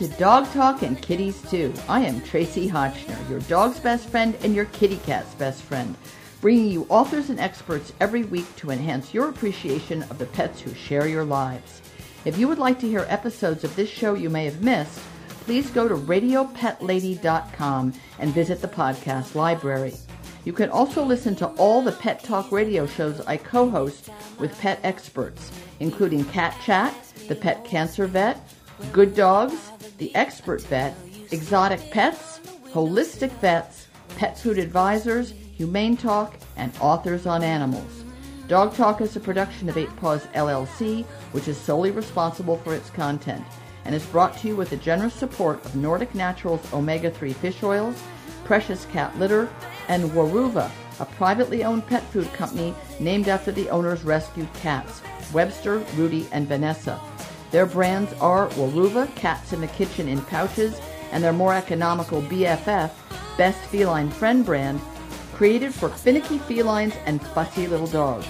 To Dog Talk and Kitties Too. I am Tracie Hotchner, your dog's best friend and your kitty cat's best friend, bringing you authors and experts every week to enhance your appreciation of the pets who share your lives. If you would like to hear episodes of this show you may have missed, please go to radiopetlady.com and visit the podcast library. You can also listen to all the Pet Talk radio shows I co host with pet experts, including Cat Chat, The Pet Cancer Vet, Good Dogs, The Expert Vet, Exotic Pets, Holistic Vets, Pet Food Advisors, Humane Talk, and Authors on Animals. Dog Talk is a production of Eight Paws LLC, which is solely responsible for its content, and is brought to you with the generous support of Nordic Naturals Omega 3 fish oils, Precious Cat Litter, and Weruva, a privately owned pet food company named after the owner's rescued cats, Webster, Rudy, and Vanessa. Their brands are Weruva, Cats in the Kitchen in pouches, and their more economical BFF, Best Feline Friend brand, created for finicky felines and fussy little dogs.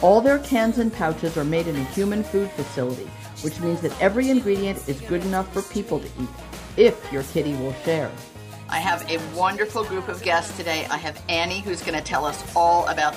All their cans and pouches are made in a human food facility, which means that every ingredient is good enough for people to eat, if your kitty will share. I have a wonderful group of guests today. I have Annie, who's going to tell us all about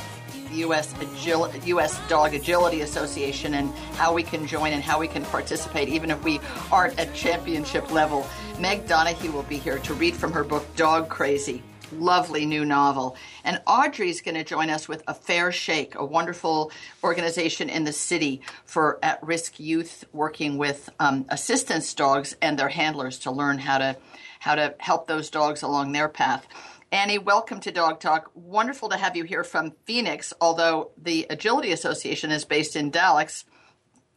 U.S. Agil- U.S. Dog Agility Association and how we can join and how we can participate, even if we aren't at championship level. Meg Donohue will be here to read from her book Dog Crazy. Lovely new novel. And Audrey's going to join us with A Fair Shake, a wonderful organization in the city for at risk youth working with um, assistance dogs and their handlers to learn how to how to help those dogs along their path. Annie, welcome to Dog Talk. Wonderful to have you here from Phoenix, although the Agility Association is based in Dallas.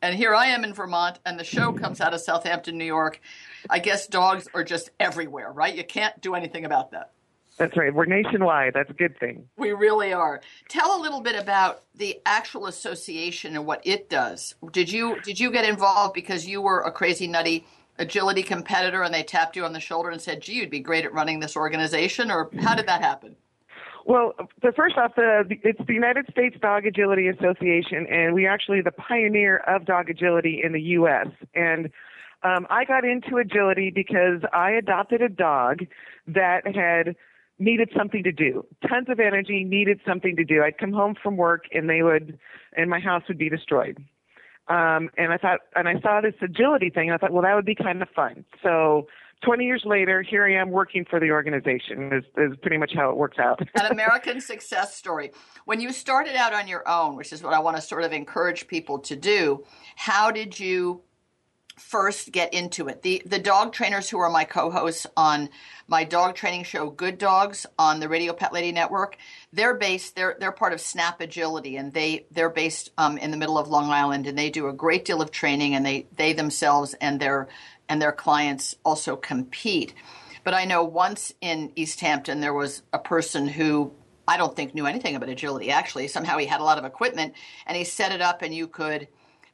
And here I am in Vermont, and the show comes out of Southampton, New York. I guess dogs are just everywhere, right? You can't do anything about that. That's right. We're nationwide. That's a good thing. We really are. Tell a little bit about the actual association and what it does. Did you did you get involved because you were a crazy nutty agility competitor and they tapped you on the shoulder and said, gee, you'd be great at running this organization? Or how did that happen? Well, the first off, the, it's the United States Dog Agility Association, and we actually the pioneer of dog agility in the U.S. And um, I got into agility because I adopted a dog that had needed something to do, tons of energy, needed something to do. I'd come home from work, and they would, and my house would be destroyed. Um, and I thought, and I saw this agility thing, and I thought, well, that would be kind of fun. So 20 years later, here I am working for the organization. Is, is pretty much how it works out. An American success story. When you started out on your own, which is what I want to sort of encourage people to do, how did you first get into it. The the dog trainers who are my co-hosts on my dog training show Good Dogs on the Radio Pet Lady Network, they're based they're they're part of Snap Agility and they they're based um, in the middle of Long Island and they do a great deal of training and they they themselves and their and their clients also compete. But I know once in East Hampton there was a person who I don't think knew anything about agility actually. Somehow he had a lot of equipment and he set it up and you could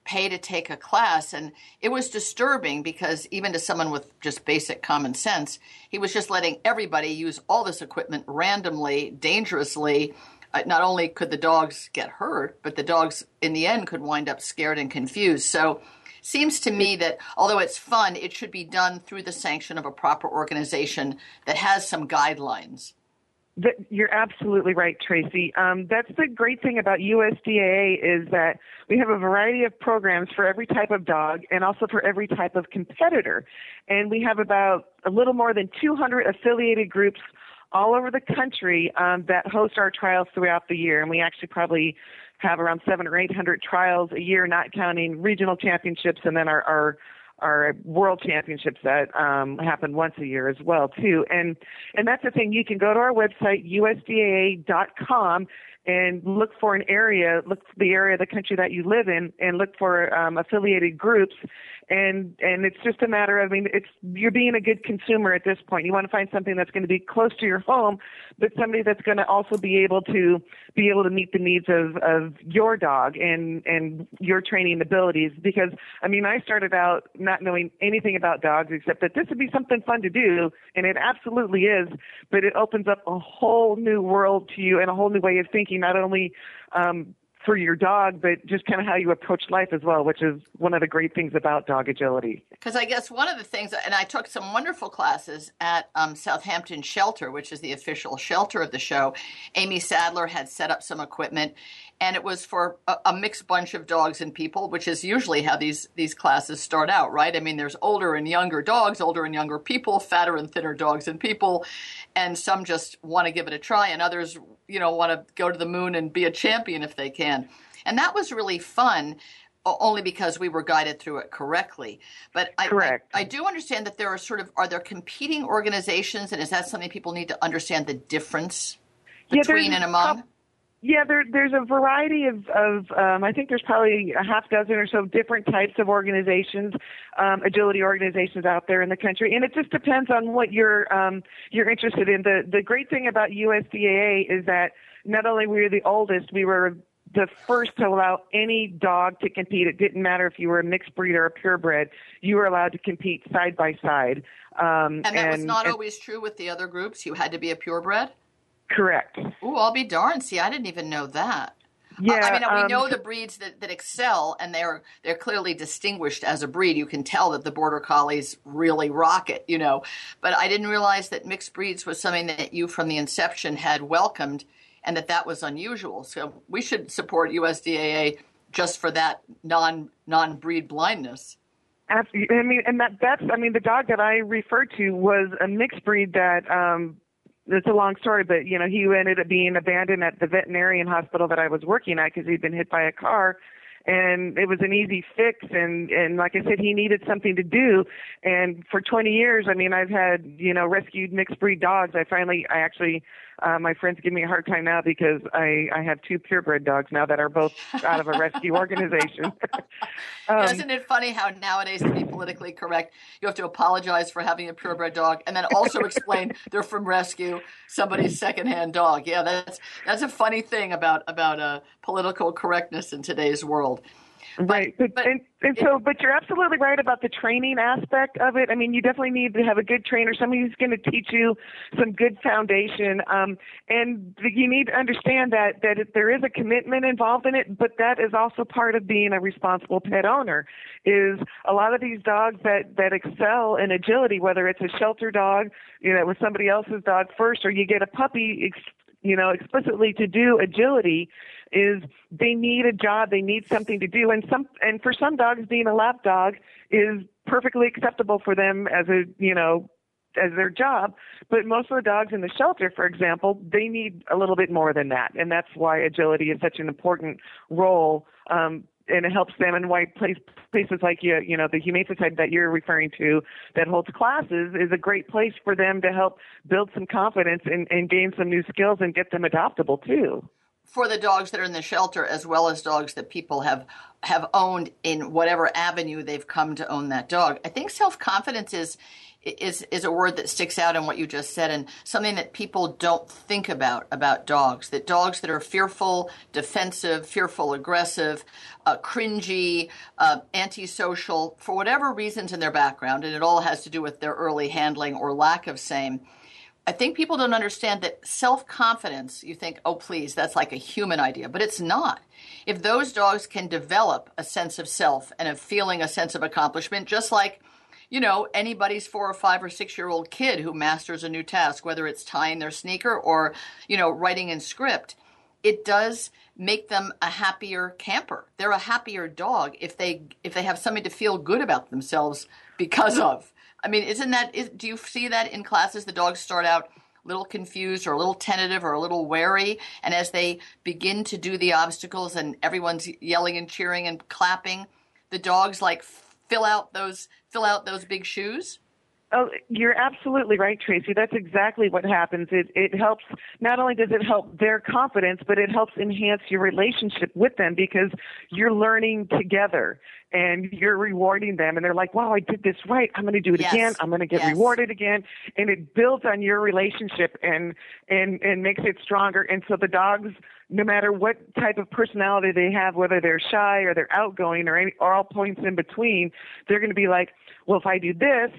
pay to take a class. And it was disturbing because even to someone with just basic common sense, he was just letting everybody use all this equipment randomly, dangerously. Uh, not only could the dogs get hurt, but the dogs in the end could wind up scared and confused. So, seems to me that although it's fun, it should be done through the sanction of a proper organization that has some guidelines. You're absolutely right, Tracie. Um, that's the great thing about USDAA is that we have a variety of programs for every type of dog and also for every type of competitor. And we have about a little more than 200 affiliated groups all over the country um, that host our trials throughout the year. And we actually probably have around seven or 800 trials a year, not counting regional championships and then our, our our world championships that um, happen once a year as well too. And and that's the thing. You can go to our website usdaa.com and look for an area, look for the area of the country that you live in, and look for um, affiliated groups and and it's just a matter of I mean it's you're being a good consumer at this point. You want to find something that's going to be close to your home, but somebody that's going to also be able to be able to meet the needs of of your dog and and your training abilities. Because I mean I started out not knowing anything about dogs except that this would be something fun to do, and it absolutely is. But it opens up a whole new world to you and a whole new way of thinking, not only um, for your dog, but just kind of how you approach life as well, which is one of the great things about dog agility. Because I guess one of the things, and I took some wonderful classes at um, Southampton Shelter, which is the official shelter of the show. Amy Sadler had set up some equipment, and it was for a, a, mixed bunch of dogs and people, which is usually how these these classes start out, right? I mean, there's older and younger dogs, older and younger people, fatter and thinner dogs and people, and some just want to give it a try, and others, you know, want to go to the moon and be a champion if they can. And that was really fun only because we were guided through it correctly. But I, I, I, do understand that there are sort of are there competing organizations, and is that something people need to understand the difference between yeah, and among? Yeah, there, there's a variety of, of um, I think there's probably a half dozen or so different types of organizations, um, agility organizations out there in the country, and it just depends on what you're um, you're interested in. The the great thing about USDAA is that not only we were the oldest, we were the first to allow any dog to compete. It didn't matter if you were a mixed breed or a purebred; you were allowed to compete side by side. Um, and that and, was not and, always true with the other groups. You had to be a purebred. Correct. Oh, I'll be darned. See, I didn't even know that. Yeah, I mean, we um, know the breeds that, that excel, and they're they're clearly distinguished as a breed. You can tell that the border collies really rock it, you know. But I didn't realize that mixed breeds was something that you, from the inception, had welcomed, and that that was unusual. So we should support USDAA just for that non non breed blindness. Absolutely. I mean, and that that's I mean, the dog that I referred to was a mixed breed that um it's a long story, but you know, he ended up being abandoned at the veterinarian hospital that I was working at because he'd been hit by a car, and it was an easy fix. And and like I said, he needed something to do. And for 20 years, I mean, I've had you know rescued mixed breed dogs. I finally, I actually uh, my friends give me a hard time now because I, I have two purebred dogs now that are both out of a rescue organization. um, Isn't it funny how nowadays to be politically correct, you have to apologize for having a purebred dog and then also explain they're from rescue, somebody's secondhand dog. Yeah, that's that's a funny thing about about uh, political correctness in today's world. Right. But, but and, and so, but you're absolutely right about the training aspect of it. I mean, you definitely need to have a good trainer, somebody who's going to teach you some good foundation. Um, and you need to understand that, that there is a commitment involved in it, but that is also part of being a responsible pet owner is a lot of these dogs that, that excel in agility, whether it's a shelter dog, you know, with somebody else's dog first, or you get a puppy, ex- you know, explicitly to do agility, is they need a job, they need something to do, and some and for some dogs, being a lap dog is perfectly acceptable for them as a you know as their job. But most of the dogs in the shelter, for example, they need a little bit more than that, and that's why agility is such an important role. Um, and it helps them and why place, places like you, you know, the Humane Society that you're referring to that holds classes is a great place for them to help build some confidence and, and gain some new skills and get them adoptable too for the dogs that are in the shelter as well as dogs that people have have owned in whatever avenue they've come to own that dog. I think self-confidence is is is a word that sticks out in what you just said and something that people don't think about about dogs that dogs that are fearful defensive fearful aggressive uh, cringy uh, antisocial for whatever reasons in their background and it all has to do with their early handling or lack of same I think people don't understand that self confidence, you think, oh, please, that's like a human idea, but it's not. If those dogs can develop a sense of self and a feeling, a sense of accomplishment, just like, you know, anybody's four or five or six year old kid who masters a new task, whether it's tying their sneaker or, you know, writing in script, it does make them a happier camper. They're a happier dog if they if they have something to feel good about themselves because of. I mean, isn't that? Is, do you see that in classes? The dogs start out a little confused or a little tentative or a little wary, and as they begin to do the obstacles and everyone's yelling and cheering and clapping, the dogs like fill out those fill out those big shoes. Oh, you're absolutely right, Tracie. That's exactly what happens. It it helps not only does it help their confidence, but it helps enhance your relationship with them because you're learning together and you're rewarding them and they're like, "Wow, I did this right. I'm going to do it yes. again. I'm going to get yes. rewarded again." And it builds on your relationship and and and makes it stronger. And so the dogs no matter what type of personality they have, whether they're shy or they're outgoing or any or all points in between, they're going to be like, well, if I do this,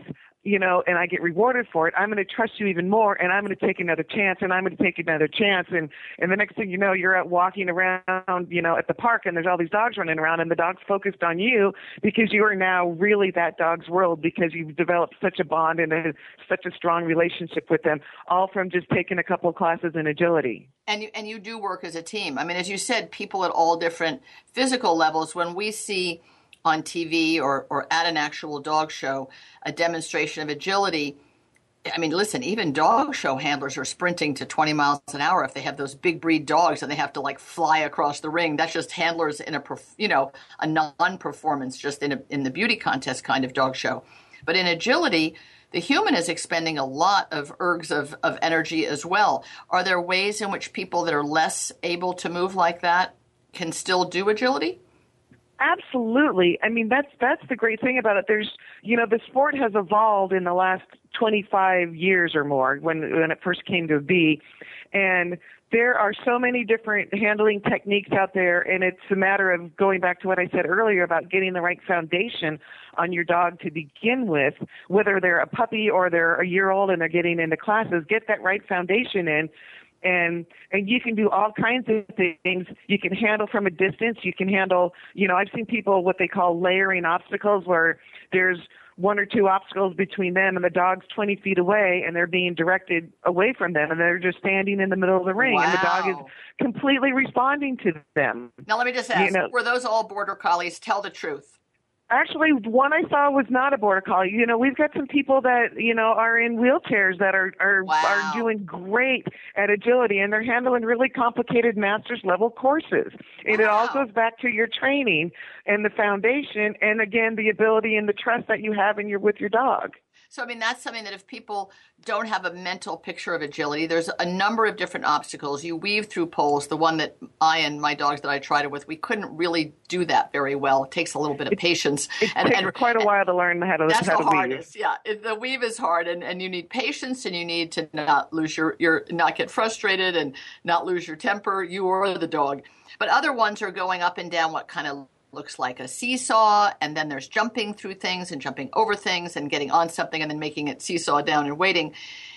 you know, and I get rewarded for it, I'm going to trust you even more, and I'm going to take another chance, and I'm going to take another chance, and and the next thing you know, you're out walking around, you know, at the park, and there's all these dogs running around, and the dog's focused on you because you are now really that dog's world because you've developed such a bond and a, such a strong relationship with them, all from just taking a couple of classes in agility. And you and you do work as a team. I mean, as you said, people at all different physical levels. When we see on TV or, or at an actual dog show, a demonstration of agility. I mean, listen, even dog show handlers are sprinting to 20 miles an hour if they have those big breed dogs and they have to like fly across the ring. That's just handlers in a, you know, a non-performance, just in a, in the beauty contest kind of dog show. But in agility, the human is expending a lot of ergs of, of energy as well. Are there ways in which people that are less able to move like that can still do agility? Absolutely. I mean, that's that's the great thing about it. There's, you know, the sport has evolved in the last 25 years or more when when it first came to be, and there are so many different handling techniques out there, and it's a matter of going back to what I said earlier about getting the right foundation on your dog to begin with, whether they're a puppy or they're a year old and they're getting into classes. Get that right foundation in and and you can do all kinds of things. You can handle from a distance. You can handle you know i've seen people what they call layering obstacles where there's one or two obstacles between them and the dog's 20 feet away and they're being directed away from them and they're just standing in the middle of the ring wow. and the dog is completely responding to them. Now let me just ask you know, were those all border collies? Tell the truth Actually, one I saw was not a border collie. You know, we've got some people that you know are in wheelchairs that are are wow. are doing great at agility, and they're handling really complicated master's level courses. And wow. it all goes back to your training and the foundation, and again the ability and the trust that you have in your with your dog. So, I mean, that's something that if people don't have a mental picture of agility, there's a number of different obstacles. You weave through poles. The one that I and my dogs that I tried it with, we couldn't really do that very well. It takes a little bit of patience. It, and, takes and, quite a while to learn how to, that's how the to hardest, weave. Yeah, it, the weave is hard, and, and you need patience, and you need to not lose your, your not get frustrated and not lose your temper. You or the dog. But other ones are going up and down what kind of looks like a seesaw, and then there's jumping through things and jumping over things and getting on something and then making it seesaw down and waiting.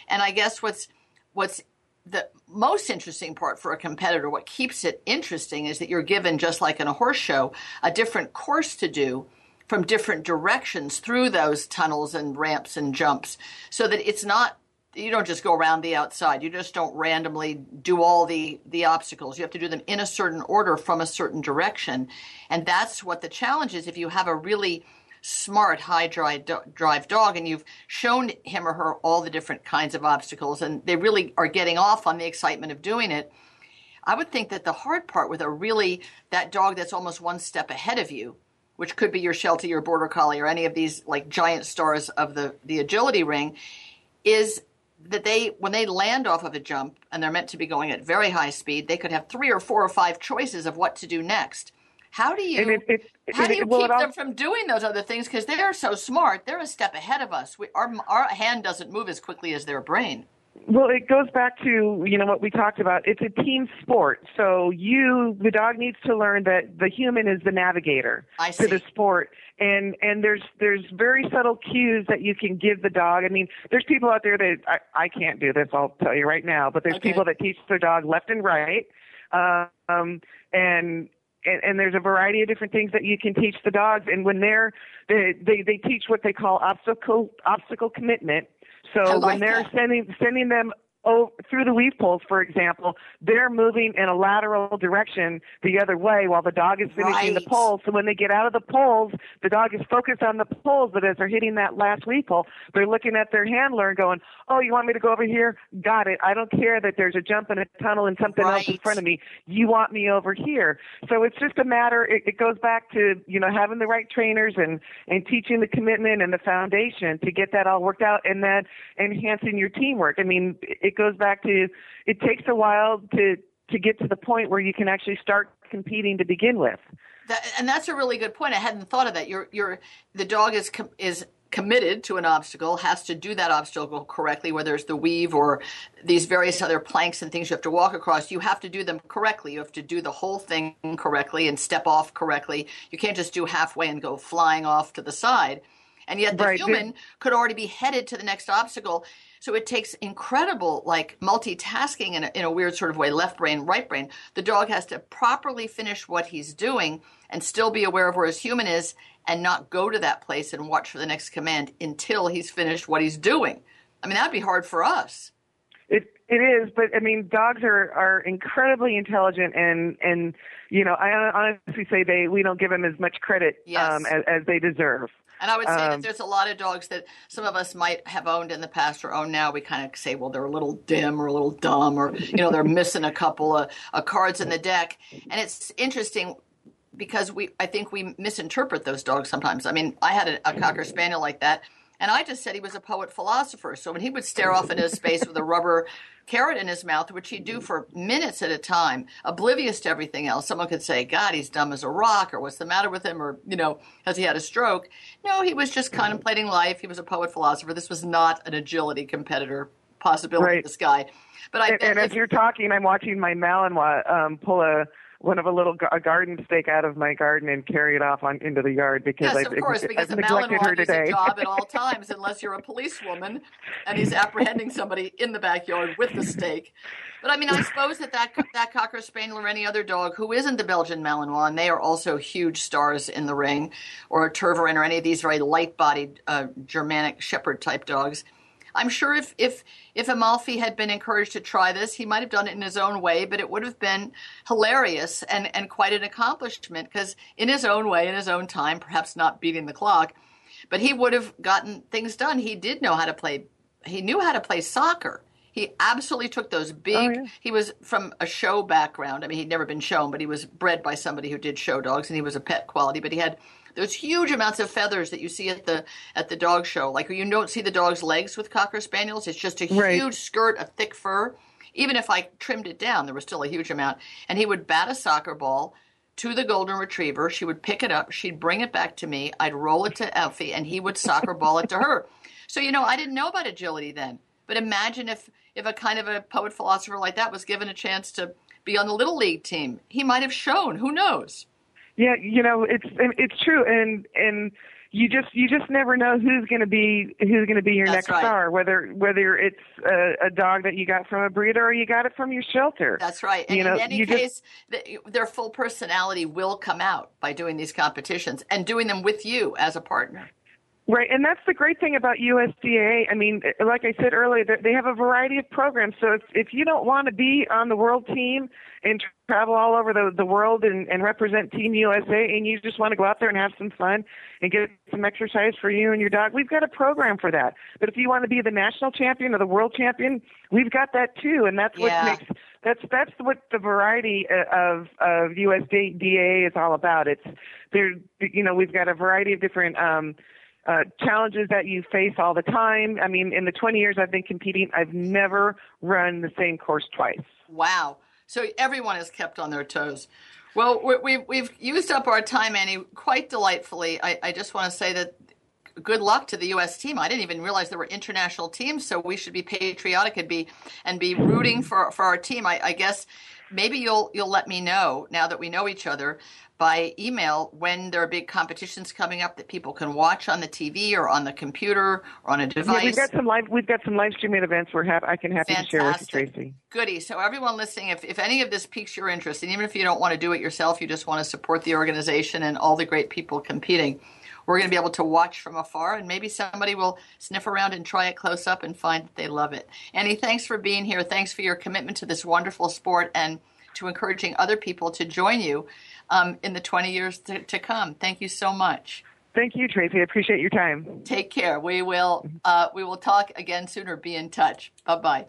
And I guess what's what's the most interesting part for a competitor, what keeps it interesting, is that you're given, just like in a horse show, a different course to do from different directions through those tunnels and ramps and jumps, so that it's not you don't just go around the outside. You just don't randomly do all the the obstacles. You have to do them in a certain order from a certain direction, and that's what the challenge is. If you have a really smart high drive, drive dog and you've shown him or her all the different kinds of obstacles and they really are getting off on the excitement of doing it i would think that the hard part with a really that dog that's almost one step ahead of you which could be your sheltie or border collie or any of these like giant stars of the the agility ring is that they when they land off of a jump and they're meant to be going at very high speed, they could have three or four or five choices of what to do next. How do you it, it, how do you well, keep them from doing those other things? Because they're so smart, they're a step ahead of us. We, our our hand doesn't move as quickly as their brain. Well, it goes back to you know what we talked about. It's a team sport, so you the dog needs to learn that the human is the navigator to the sport, and and there's there's very subtle cues that you can give the dog. I mean, there's people out there that I, I can't do this. I'll tell you right now, but there's okay. people that teach their dog left and right, um, and and, and there's a variety of different things that you can teach the dogs. And when they're they they, they teach what they call obstacle obstacle commitment so like when they're that. sending sending them oh, through the weave poles, for example, they're moving in a lateral direction the other way while the dog is finishing Right. the pole. So when they get out of the poles, the dog is focused on the poles, but as they're hitting that last weave pole, they're looking at their handler and going, "Oh, you want me to go over here? Got it. I don't care that there's a jump in a tunnel and something else in front of me. You want me over here." So it's just a matter. It, it goes back to you know having the right trainers and and teaching the commitment and the foundation to get that all worked out, and then enhancing your teamwork. I mean, it goes back to it takes a while to to get to the point where you can actually start competing to begin with. That, and that's a really good point. I hadn't thought of that. You're, you're, the dog is com- is committed to an obstacle, has to do that obstacle correctly, whether it's the weave or these various other planks and things you have to walk across. You have to do them correctly. You have to do the whole thing correctly and step off correctly. You can't just do halfway and go flying off to the side. And yet the Right. human could already be headed to the next obstacle. So it takes incredible, like multitasking in a, in a weird sort of way, left brain, right brain. The dog has to properly finish what he's doing and still be aware of where his human is and not go to that place and watch for the next command until he's finished what he's doing. I mean, that'd be hard for us. It it is, but I mean, dogs are are incredibly intelligent, and and you know, I honestly say they we don't give them as much credit Yes. um, as, as they deserve. And I would say that Um, there's a lot of dogs that some of us might have owned in the past or own now. We kind of say, well, they're a little dim or a little dumb, or you know, they're missing a couple of, of cards in the deck. And it's interesting because we, I think we misinterpret those dogs sometimes. I mean, I had a, a cocker spaniel like that, and I just said he was a poet philosopher. So when he would stare off into space with a rubber carrot in his mouth, which he'd do for minutes at a time, oblivious to everything else, someone could say, God, he's dumb as a rock, or what's the matter with him, or, you know, has he had a stroke? No, he was just contemplating life. He was a poet philosopher. This was not an agility competitor possibility, Right. this guy. But I And, and as you're talking, I'm watching my Malinois um, pull a one of a little a garden stake out of my garden and carry it off on into the yard because Yes, I've, of course, because I've neglected Malinois her is a job at all times, unless you're a policewoman and he's apprehending somebody in the backyard with the stake. But I mean, I suppose that that, that Cocker Spaniel or any other dog who isn't the Belgian Malinois, and they are also huge stars in the ring, or a Tervuren or any of these very light-bodied uh, Germanic Shepherd type dogs. I'm sure if if if Amalfi had been encouraged to try this, he might have done it in his own way, but it would have been hilarious and and quite an accomplishment because in his own way, in his own time, perhaps not beating the clock, but he would have gotten things done. He did know how to play. He knew how to play soccer. He absolutely took those oh, big. Oh, yeah. He was from a show background. I mean, he'd never been shown, but he was bred by somebody who did show dogs, and he was a pet quality. But he had those huge amounts of feathers that you see at the at the dog show. Like you don't see the dog's legs with cocker spaniels. It's just a Right. huge skirt of thick fur. Even if I trimmed it down, there was still a huge amount. And he would bat a soccer ball to the golden retriever. She would pick it up. She'd bring it back to me. I'd roll it to Elfie, and he would soccer ball it to her. So you know, I didn't know about agility then. But imagine if if a kind of a poet philosopher like that was given a chance to be on the little league team, he might have shown. Who knows? Yeah, you know, it's it's true, and and you just you just never know who's going to be who's going to be your That's next right. star. Whether whether it's a, a dog that you got from a breeder or you got it from your shelter. That's right. And You know, in any just- case, the, their full personality will come out by doing these competitions and doing them with you as a partner. Right, and that's the great thing about USDAA. I mean, like I said earlier, they- have a variety of programs. So if if you don't want to be on the world team and travel all over the the world and, and represent Team USA, and you just want to go out there and have some fun and get some exercise for you and your dog, we've got a program for that. But if you want to be the national champion or the world champion, we've got that too, and that's what Yeah. makes that's that's what the variety uh, of of USDAA is all about. It's there, you know, we've got a variety of different. um uh, challenges that you face all the time. I mean, in the 20 years I've been competing, I've never run the same course twice. Wow. So everyone is kept on their toes. Well, we- we've, we've used up our time, Annie, quite delightfully. I, I just want to say that good luck to the U.S. team. I didn't even realize there were international teams, so we should be patriotic and be and be rooting for, for our team. I, I guess maybe you'll you'll let me know now that we know each other by email when there are big competitions coming up that people can watch on the TV or on the computer or on a Yeah, device. we've got some live we've got some live streaming events we're hap- I can happy to share with you, Tracie. Goody. So everyone listening, if, if any of this piques your interest, and even if you don't want to do it yourself, you just want to support the organization and all the great people competing, we're going to be able to watch from afar, and maybe somebody will sniff around and try it close up and find that they love it. Annie, thanks for being here. Thanks for your commitment to this wonderful sport and to encouraging other people to join you um, in the 20 years to, to come. Thank you so much. Thank you, Tracie. I appreciate your time. Take care. We will uh, we will talk again sooner. be in touch. Bye bye.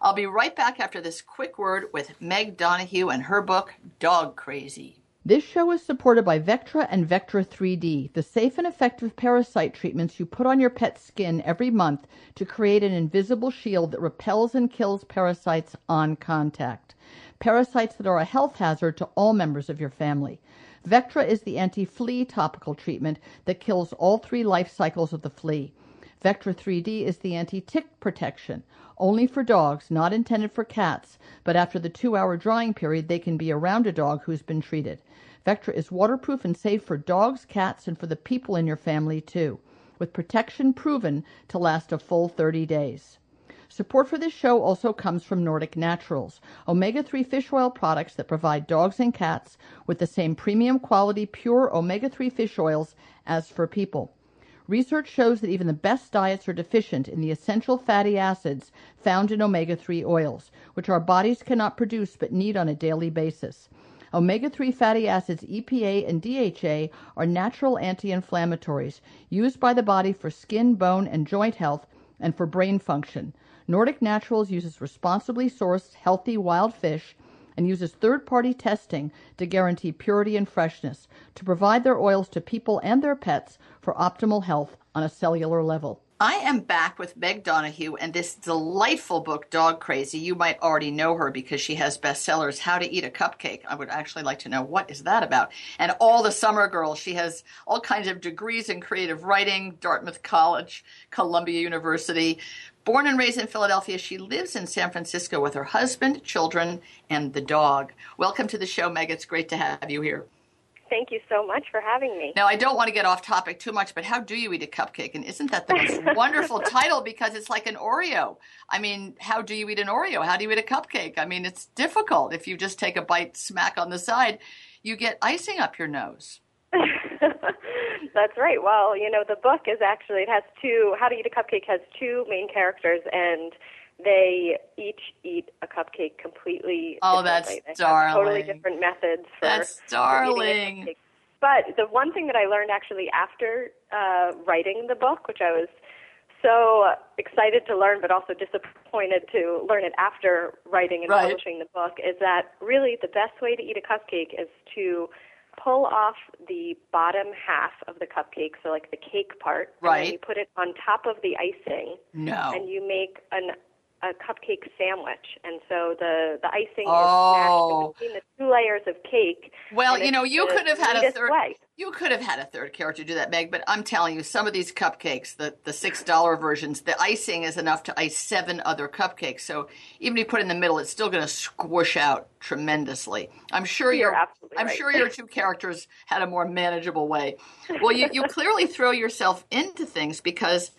I'll be right back after this quick word with Meg Donohue and her book Dog Crazy. This show is supported by Vectra and Vectra 3D, the safe and effective parasite treatments you put on your pet's skin every month to create an invisible shield that repels and kills parasites on contact. Parasites that are a health hazard to all members of your family. Vectra is the anti flea topical treatment that kills all three life cycles of the flea. Vectra 3D is the anti tick protection, only for dogs, not intended for cats, but after the two hour drying period, they can be around a dog who's been treated. Vectra is waterproof and safe for dogs, cats, and for the people in your family, too. with protection proven to last a full 30 days. Support for this show also comes from Nordic Naturals, omega 3 fish oil products that provide dogs and cats with the same premium quality pure omega 3 fish oils as for people. Research shows that even the best diets are deficient in the essential fatty acids found in omega 3 oils, which our bodies cannot produce but need on a daily basis. Omega 3 fatty acids EPA and DHA are natural anti inflammatories used by the body for skin, bone, and joint health and for brain function. Nordic Naturals uses responsibly sourced, healthy wild fish and uses third party testing to guarantee purity and freshness to provide their oils to people and their pets for optimal health on a cellular level. I am back with Meg Donohue and this delightful book, Dog Crazy. You might already know her because she has bestsellers, How to Eat a Cupcake. I would actually like to know what is that about. And All the Summer Girls. She has all kinds of degrees in creative writing, Dartmouth College, Columbia University. Born and raised in Philadelphia, she lives in San Francisco with her husband, children, and the dog. Welcome to the show, Meg. It's great to have you here. Thank you so much for having me. Now, I don't want to get off topic too much, but how do you eat a cupcake? And isn't that the most wonderful title because it's like an Oreo? I mean, how do you eat an Oreo? How do you eat a cupcake? I mean, it's difficult. If you just take a bite, smack on the side, you get icing up your nose. That's right. Well, you know, the book is actually, it has two, How to Eat a Cupcake has two main characters, and they each eat a cupcake completely. Oh, that's darling. Totally different methods for that's darling. But the one thing that I learned actually after uh, writing the book, which I was so excited to learn, but also disappointed to learn it after writing and right. publishing the book, is that really the best way to eat a cupcake is to pull off the bottom half of the cupcake, so like the cake part, right? And you put it on top of the icing. No. And you make an a cupcake sandwich, and so the the icing oh. is smashed between the two layers of cake. Well, you know, you could have had a third. Way. You could have had a third character do that, Meg. But I'm telling you, some of these cupcakes, the the six dollar versions, the icing is enough to ice seven other cupcakes. So even if you put it in the middle, it's still going to squish out tremendously. I'm sure You're your absolutely I'm right. sure your two characters had a more manageable way. Well, you you clearly throw yourself into things because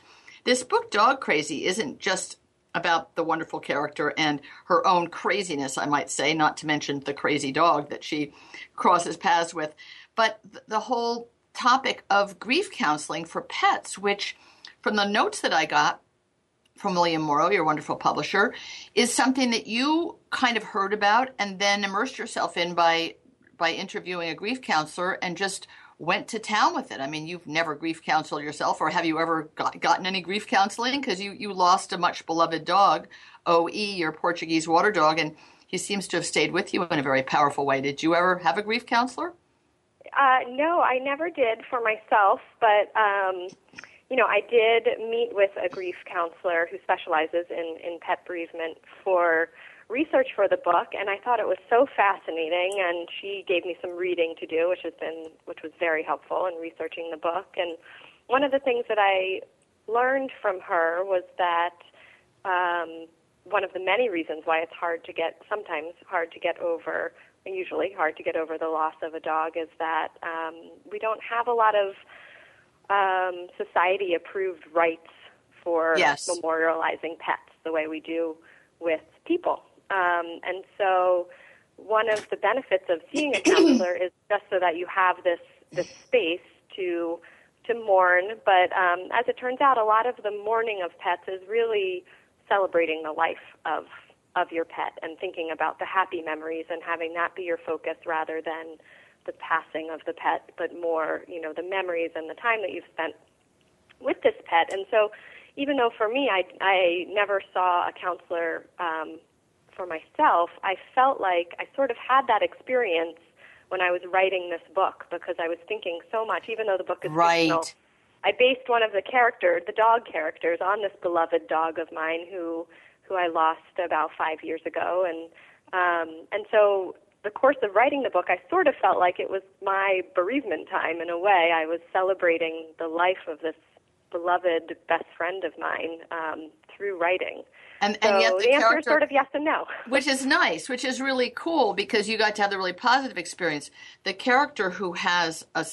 this book, Dog Crazy, isn't just about the wonderful character and her own craziness, I might say, not to mention the crazy dog that she crosses paths with, but the whole topic of grief counseling for pets, which from the notes that I got from William Morrow, your wonderful publisher, is something that you kind of heard about and then immersed yourself in by by interviewing a grief counselor and just went to town with it. I mean, you've never grief counseled yourself, or have you ever got, gotten any grief counseling? Because you, you lost a much beloved dog, OE, your Portuguese water dog, and he seems to have stayed with you in a very powerful way. Did you ever have a grief counselor? Uh, no, I never did for myself, but um, you know, I did meet with a grief counselor who specializes in in pet bereavement for research for the book, and I thought it was so fascinating. And she gave me some reading to do, which has been which was very helpful in researching the book. And one of the things that I learned from her was that um, one of the many reasons why it's hard to get sometimes hard to get over usually hard to get over the loss of a dog is that um, we don't have a lot of um, society approved rights for yes. memorializing pets the way we do with people. Um, and so, one of the benefits of seeing a counselor is just so that you have this this space to to mourn. But um, as it turns out, a lot of the mourning of pets is really celebrating the life of of your pet and thinking about the happy memories and having that be your focus rather than the passing of the pet, but more you know the memories and the time that you've spent with this pet. And so, even though for me, I I never saw a counselor. Um, for myself, I felt like I sort of had that experience when I was writing this book because I was thinking so much, even though the book is right. fictional. I based one of the characters, the dog characters, on this beloved dog of mine who who I lost about five years ago, and um, and so the course of writing the book, I sort of felt like it was my bereavement time in a way. I was celebrating the life of this beloved best friend of mine um, through writing. And, so and yet the, the answer is sort of yes and no. which is nice, which is really cool because you got to have the really positive experience. The character who has a,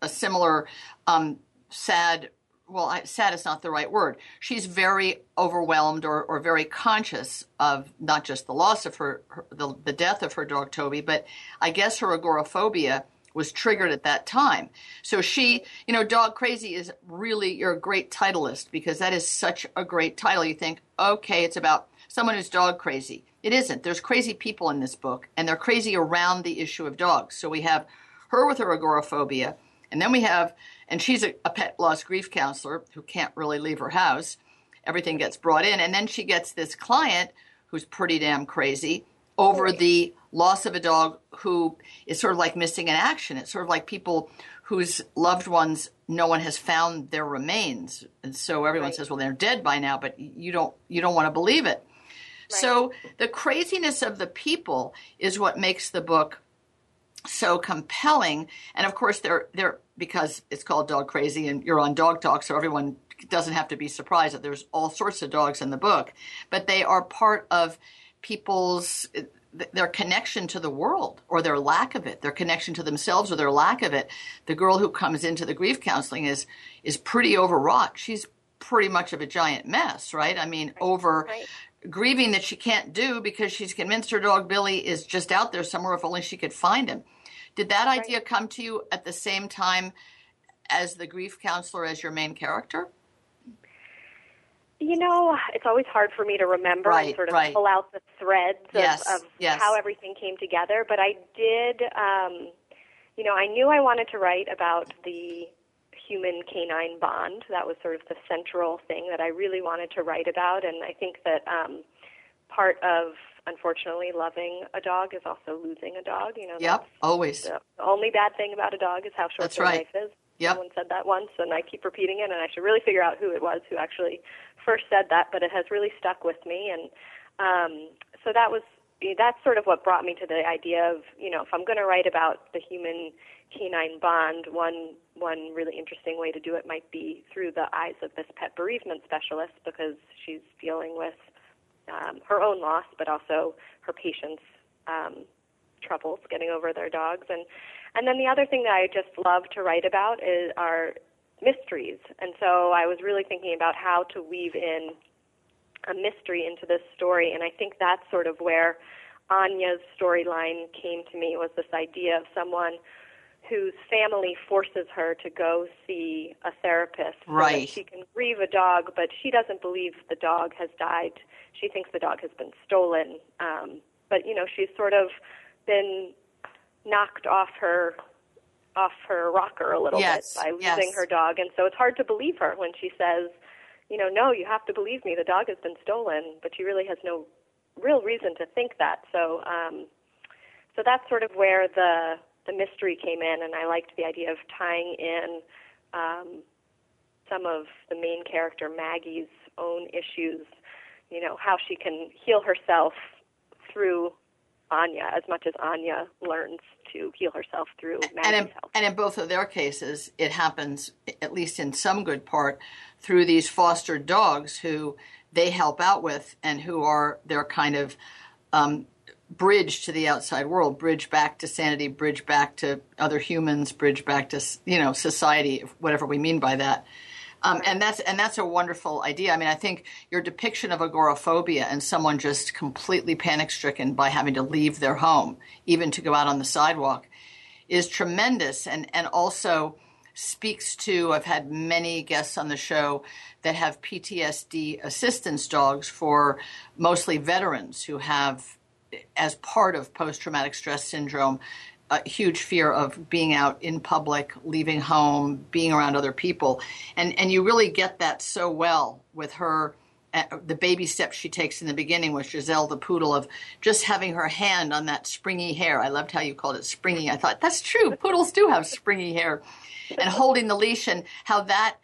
a similar um, sad well, I, sad is not the right word. She's very overwhelmed or, or very conscious of not just the loss of her, her the, the death of her dog Toby, but I guess her agoraphobia was triggered at that time. So she, you know, Dog Crazy is really, you're a great titleist because that is such a great title. You think, okay, it's about someone who's dog crazy. It isn't. There's crazy people in this book, and they're crazy around the issue of dogs. So we have her with her agoraphobia, and then we have, and she's a, a pet loss grief counselor who can't really leave her house. Everything gets brought in, and then she gets this client who's pretty damn crazy over the loss of a dog who is sort of like missing in action. It's sort of like people whose loved ones no one has found their remains, and so everyone right. says, "Well, they're dead by now," but you don't you don't want to believe it. Right. So the craziness of the people is what makes the book so compelling. And of course, they're they're because it's called Dog Crazy, and you're on Dog Talk, so everyone doesn't have to be surprised that there's all sorts of dogs in the book, but they are part of people's their connection to the world or their lack of it, their connection to themselves or their lack of it. The girl who comes into the grief counseling is is pretty overwrought. She's pretty much of a giant mess, right? I mean, over right. grieving that she can't do because she's convinced her dog Billy is just out there somewhere if only she could find him. Did that right. idea come to you at the same time as the grief counselor as your main character? You know, it's always hard for me to remember right, and sort of right. pull out the threads of, yes, of yes. how everything came together. But I did, um, you know, I knew I wanted to write about the human canine bond. That was sort of the central thing that I really wanted to write about. And I think that um, part of, unfortunately, loving a dog is also losing a dog. You know, yep, always. The, only bad thing about a dog is how short that's their right. life is. Yep. Someone said that once, and I keep repeating it, and I should really figure out who it was who actually first said that, but it has really stuck with me. And um, so that was that's sort of what brought me to the idea of you know if I'm going to write about the human canine bond, one one really interesting way to do it might be through the eyes of this pet bereavement specialist because she's dealing with um, her own loss, but also her patients' um, troubles getting over their dogs. And and then the other thing that I just love to write about is are mysteries. And so I was really thinking about how to weave in a mystery into this story. And I think that's sort of where Anya's storyline came to me was this idea of someone whose family forces her to go see a therapist so right. that she can grieve a dog, but she doesn't believe the dog has died. She thinks the dog has been stolen. Um, but you know, she's sort of been knocked off her off her rocker a little yes, bit by losing yes. her dog, and so it's hard to believe her when she says, you know, no, you have to believe me. The dog has been stolen, but she really has no real reason to think that. So, um, so that's sort of where the the mystery came in, and I liked the idea of tying in um, some of the main character Maggie's own issues. You know, how she can heal herself through Anya as much as Anya learns to heal herself through Maggie's and in, help. And in both of their cases, it happens, at least in some good part, through these foster dogs who they help out with and who are their kind of um, bridge to the outside world, bridge back to sanity, bridge back to other humans, bridge back to you know society, whatever we mean by that. Um, and that's and that's a wonderful idea. I mean, I think your depiction of agoraphobia and someone just completely panic stricken by having to leave their home, even to go out on the sidewalk, is tremendous, and and also speaks to. I've had many guests on the show that have PTSD assistance dogs for mostly veterans who have, as part of post traumatic stress syndrome, a huge fear of being out in public, leaving home, being around other people, and and you really get that so well with her. Uh, the baby steps she takes in the beginning with Giselle the poodle of just having her hand on that springy hair. I loved how you called it springy. I thought that's true. Poodles do have springy hair, and holding the leash and how that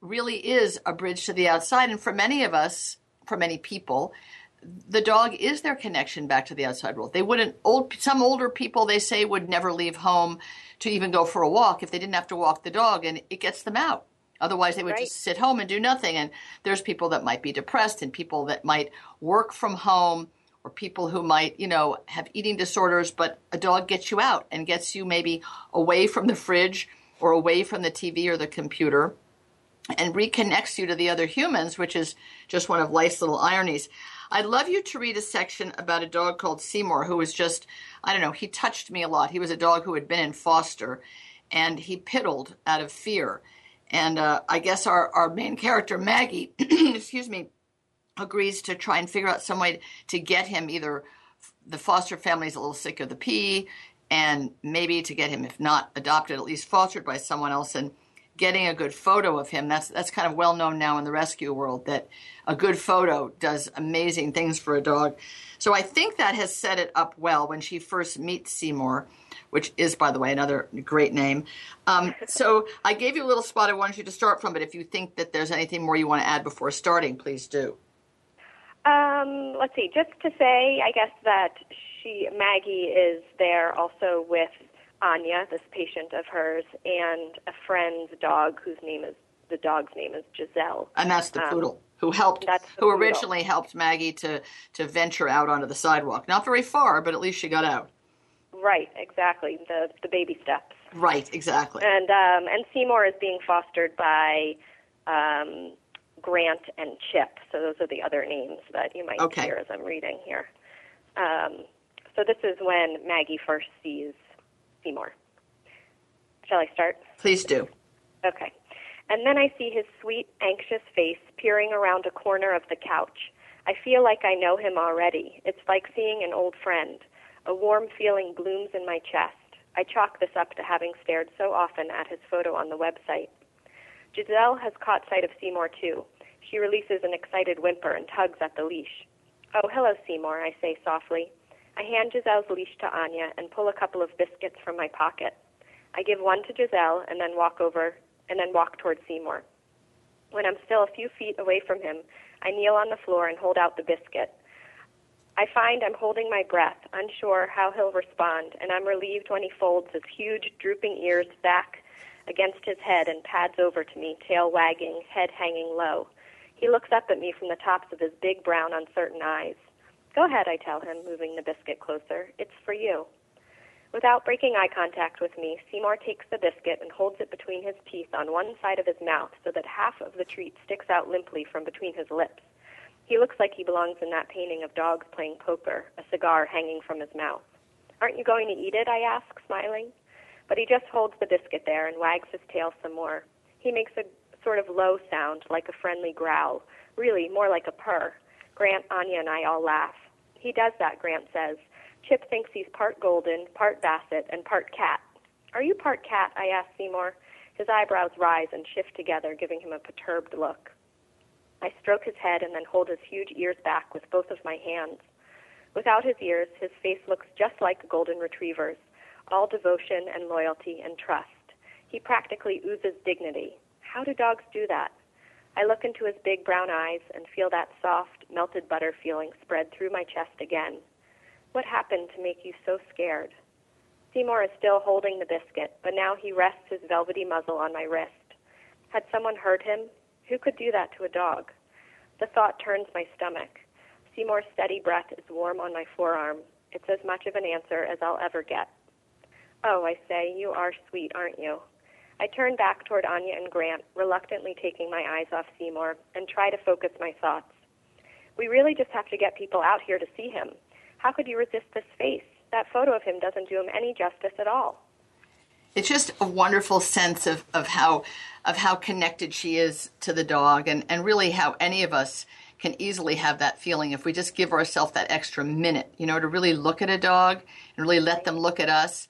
really is a bridge to the outside. And for many of us, for many people, the dog is their connection back to the outside world. They wouldn't old some older people they say would never leave home to even go for a walk if they didn't have to walk the dog and it gets them out. Otherwise they would right. just sit home and do nothing and there's people that might be depressed and people that might work from home or people who might, you know, have eating disorders but a dog gets you out and gets you maybe away from the fridge or away from the TV or the computer and reconnects you to the other humans, which is just one of life's little ironies. I'd love you to read a section about a dog called Seymour who was just, I don't know, he touched me a lot. He was a dog who had been in foster and he piddled out of fear. And uh, I guess our, our main character, Maggie, excuse me, agrees to try and figure out some way to get him either the foster family's a little sick of the pee and maybe to get him, if not adopted, at least fostered by someone else. And getting a good photo of him, that's, that's kind of well known now in the rescue world that a good photo does amazing things for a dog. So I think that has set it up well when she first meets Seymour, which is, by the way, another great name. Um, so I gave you a little spot I wanted you to start from, but if you think that there's anything more you want to add before starting, please do. Um, let's see. Just to say, I guess that she Maggie is there also with Anya, this patient of hers, and a friend's dog whose name is the dog's name is Giselle. And that's the um, poodle who helped who poodle. originally helped Maggie to to venture out onto the sidewalk. Not very far, but at least she got out. Right, exactly. The the baby steps. Right, exactly. And um, and Seymour is being fostered by um, Grant and Chip. So those are the other names that you might okay. hear as I'm reading here. Um, so this is when Maggie first sees Seymour. Shall I start? Please do. Okay. And then I see his sweet, anxious face peering around a corner of the couch. I feel like I know him already. It's like seeing an old friend. A warm feeling blooms in my chest. I chalk this up to having stared so often at his photo on the website. Giselle has caught sight of Seymour too. She releases an excited whimper and tugs at the leash. Oh, hello, Seymour, I say softly. I hand Giselle's leash to Anya and pull a couple of biscuits from my pocket. I give one to Giselle and then walk over and then walk toward Seymour. When I'm still a few feet away from him, I kneel on the floor and hold out the biscuit. I find I'm holding my breath, unsure how he'll respond, and I'm relieved when he folds his huge, drooping ears back against his head and pads over to me, tail wagging, head hanging low. He looks up at me from the tops of his big, brown, uncertain eyes. Go ahead, I tell him, moving the biscuit closer. It's for you. Without breaking eye contact with me, Seymour takes the biscuit and holds it between his teeth on one side of his mouth so that half of the treat sticks out limply from between his lips. He looks like he belongs in that painting of dogs playing poker, a cigar hanging from his mouth. Aren't you going to eat it? I ask, smiling but he just holds the biscuit there and wags his tail some more. He makes a sort of low sound, like a friendly growl, really more like a purr. Grant, Anya, and I all laugh. He does that, Grant says. Chip thinks he's part golden, part basset, and part cat. Are you part cat? I ask Seymour. His eyebrows rise and shift together, giving him a perturbed look. I stroke his head and then hold his huge ears back with both of my hands. Without his ears, his face looks just like a golden retriever's all devotion and loyalty and trust. He practically oozes dignity. How do dogs do that? I look into his big brown eyes and feel that soft, melted butter feeling spread through my chest again. What happened to make you so scared? Seymour is still holding the biscuit, but now he rests his velvety muzzle on my wrist. Had someone hurt him? Who could do that to a dog? The thought turns my stomach. Seymour's steady breath is warm on my forearm. It's as much of an answer as I'll ever get. Oh, I say, you are sweet, aren't you? I turn back toward Anya and Grant, reluctantly taking my eyes off Seymour, and try to focus my thoughts. We really just have to get people out here to see him. How could you resist this face? That photo of him doesn't do him any justice at all. It's just a wonderful sense of, of how of how connected she is to the dog and, and really how any of us can easily have that feeling if we just give ourselves that extra minute, you know, to really look at a dog and really let them look at us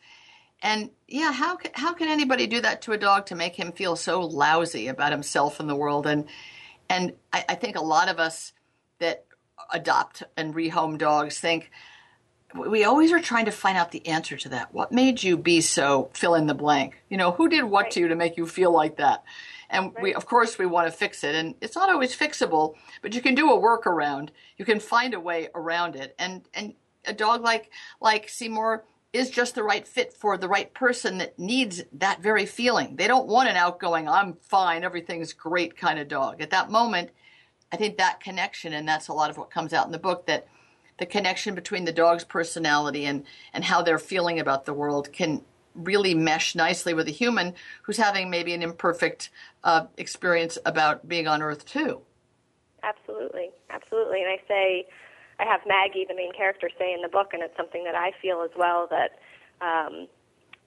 and yeah, how can, how can anybody do that to a dog to make him feel so lousy about himself and the world? And and I, I think a lot of us that adopt and rehome dogs think we always are trying to find out the answer to that. What made you be so fill in the blank? You know, who did what right. to you to make you feel like that? And right. we, of course, we want to fix it, and it's not always fixable, but you can do a workaround. You can find a way around it. And and a dog like like Seymour is just the right fit for the right person that needs that very feeling. They don't want an outgoing, I'm fine, everything's great kind of dog. At that moment, I think that connection, and that's a lot of what comes out in the book, that the connection between the dog's personality and, and how they're feeling about the world can really mesh nicely with a human who's having maybe an imperfect uh, experience about being on Earth too. Absolutely, absolutely. And I say, I have Maggie, the main character, say in the book, and it's something that I feel as well that, um,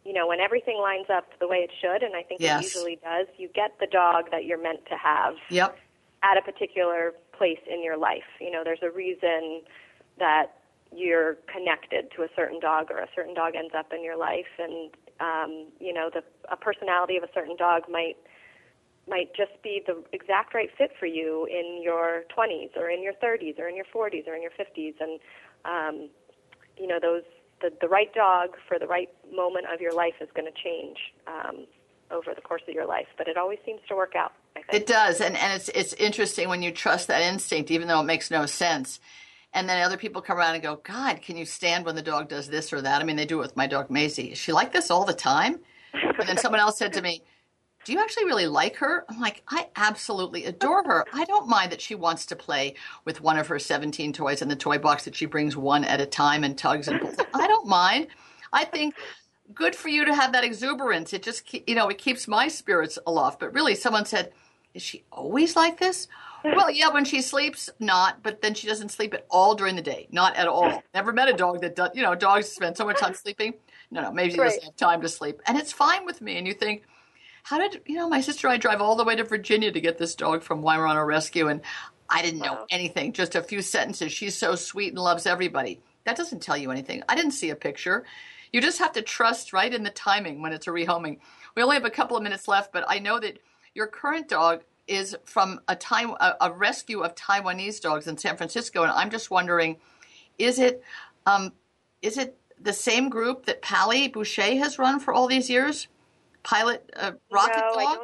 you know, when everything lines up the way it should, and I think yes. it usually does, you get the dog that you're meant to have. Yep. At a particular place in your life. You know, there's a reason that you're connected to a certain dog or a certain dog ends up in your life and um, you know the a personality of a certain dog might might just be the exact right fit for you in your 20s or in your 30s or in your 40s or in your 50s and um, you know those the, the right dog for the right moment of your life is going to change um, over the course of your life but it always seems to work out it does and, and it's it's interesting when you trust that instinct even though it makes no sense and then other people come around and go, God, can you stand when the dog does this or that? I mean, they do it with my dog Maisie. Is she like this all the time? And then someone else said to me, Do you actually really like her? I'm like, I absolutely adore her. I don't mind that she wants to play with one of her 17 toys in the toy box that she brings one at a time and tugs and pulls. I don't mind. I think good for you to have that exuberance. It just, you know, it keeps my spirits aloft. But really, someone said, Is she always like this? well, yeah, when she sleeps, not, but then she doesn't sleep at all during the day. Not at all. Never met a dog that does, you know, dogs spend so much time sleeping. No, no, maybe she right. doesn't have time to sleep. And it's fine with me. And you think, how did, you know, my sister and I drive all the way to Virginia to get this dog from Weimaraner Rescue. And I didn't know anything, just a few sentences. She's so sweet and loves everybody. That doesn't tell you anything. I didn't see a picture. You just have to trust right in the timing when it's a rehoming. We only have a couple of minutes left, but I know that your current dog is from a, time, a, a, rescue of Taiwanese dogs in San Francisco, and I'm just wondering, is it um, is it the same group that Pali Boucher has run for all these years? Pilot uh, Rocket no, Dog.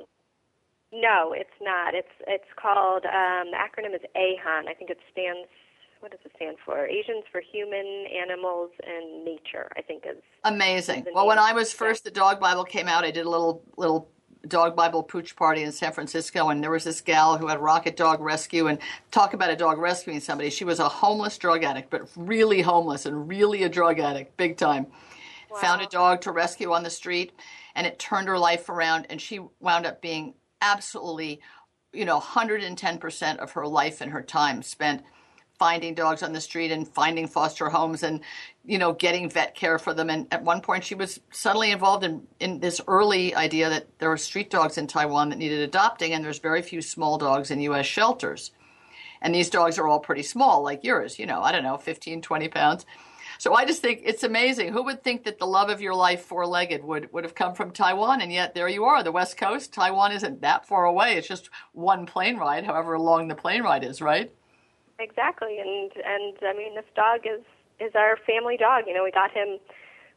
No, it's not. It's it's called um, the acronym is AHAN. I think it stands. What does it stand for? Asians for Human, Animals, and Nature. I think is amazing. Is well, when I was first, the Dog Bible came out. I did a little little dog Bible pooch party in San Francisco, and there was this gal who had Rocket Dog Rescue. And talk about a dog rescuing somebody. She was a homeless drug addict, but really homeless and really a drug addict, big time. Wow. Found a dog to rescue on the street, and it turned her life around. And she wound up being absolutely, you know, 110% of her life and her time spent finding dogs on the street and finding foster homes and you know getting vet care for them and at one point she was suddenly involved in, in this early idea that there were street dogs in taiwan that needed adopting and there's very few small dogs in us shelters and these dogs are all pretty small like yours you know i don't know 15 20 pounds so i just think it's amazing who would think that the love of your life four-legged would, would have come from taiwan and yet there you are the west coast taiwan isn't that far away it's just one plane ride however long the plane ride is right Exactly, and and I mean this dog is is our family dog. You know, we got him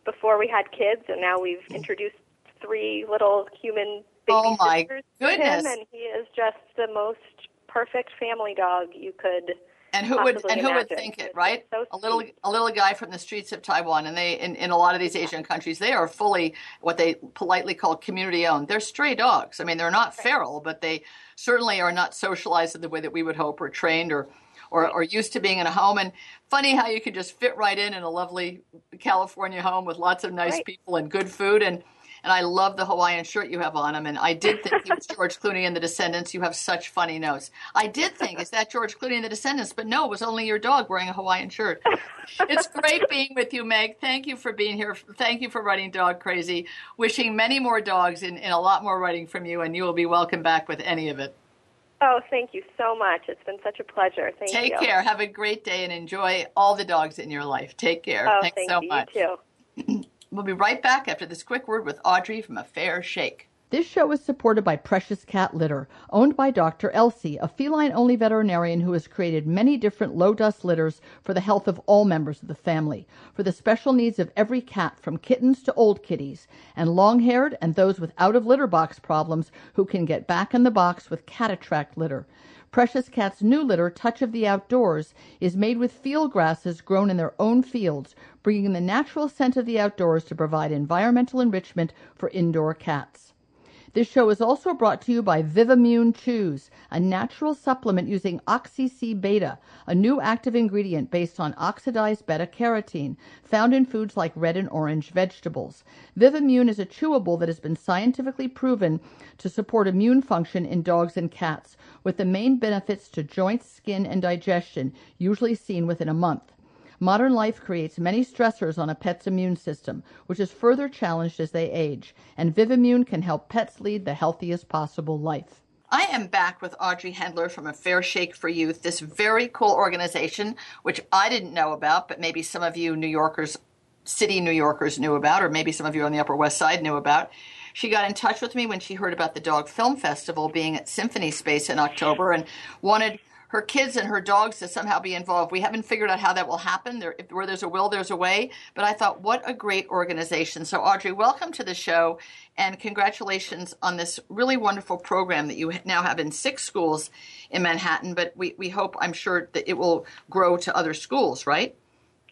before we had kids, and now we've mm. introduced three little human oh baby oh my sisters goodness. to him, and he is just the most perfect family dog you could. And who would and who would think it, right? So a little a little guy from the streets of Taiwan, and they in, in a lot of these Asian countries, they are fully what they politely call community owned. They're stray dogs. I mean, they're not feral, but they certainly are not socialized in the way that we would hope or trained or or, or used to being in a home. And funny how you can just fit right in in a lovely California home with lots of nice right. people and good food. And and I love the Hawaiian shirt you have on him. And I did think he was George Clooney in The Descendants. You have such funny notes. I did think, is that George Clooney in The Descendants? But no, it was only your dog wearing a Hawaiian shirt. It's great being with you, Meg. Thank you for being here. Thank you for writing Dog Crazy. Wishing many more dogs and, and a lot more writing from you, and you will be welcome back with any of it. Oh, thank you so much. It's been such a pleasure. Thank Take you. Take care. Have a great day and enjoy all the dogs in your life. Take care. Oh, Thanks thank so you. much. You too. we'll be right back after this quick word with Audrey from A Fair Shake. This show is supported by Precious Cat Litter, owned by Dr. Elsey, a feline only veterinarian who has created many different low dust litters for the health of all members of the family, for the special needs of every cat, from kittens to old kitties, and long haired and those with out of litter box problems who can get back in the box with Cat Attract litter. Precious Cat's new litter, Touch of the Outdoors, is made with field grasses grown in their own fields, bringing the natural scent of the outdoors to provide environmental enrichment for indoor cats. This show is also brought to you by Vivimune Chews, a natural supplement using OxC-beta, a new active ingredient based on oxidized beta carotene found in foods like red and orange vegetables. Vivimune is a chewable that has been scientifically proven to support immune function in dogs and cats, with the main benefits to joints, skin, and digestion usually seen within a month. Modern life creates many stressors on a pet's immune system, which is further challenged as they age, and Vivimune can help pets lead the healthiest possible life. I am back with Audrey Hendler from A Fair Shake for Youth, this very cool organization, which I didn't know about, but maybe some of you New Yorkers, city New Yorkers knew about, or maybe some of you on the Upper West Side knew about. She got in touch with me when she heard about the Dog Film Festival being at Symphony Space in October and wanted her kids and her dogs to somehow be involved. We haven't figured out how that will happen. There, where there's a will, there's a way. But I thought, what a great organization. So, Audrey, welcome to the show and congratulations on this really wonderful program that you now have in six schools in Manhattan. But we, we hope, I'm sure, that it will grow to other schools, right?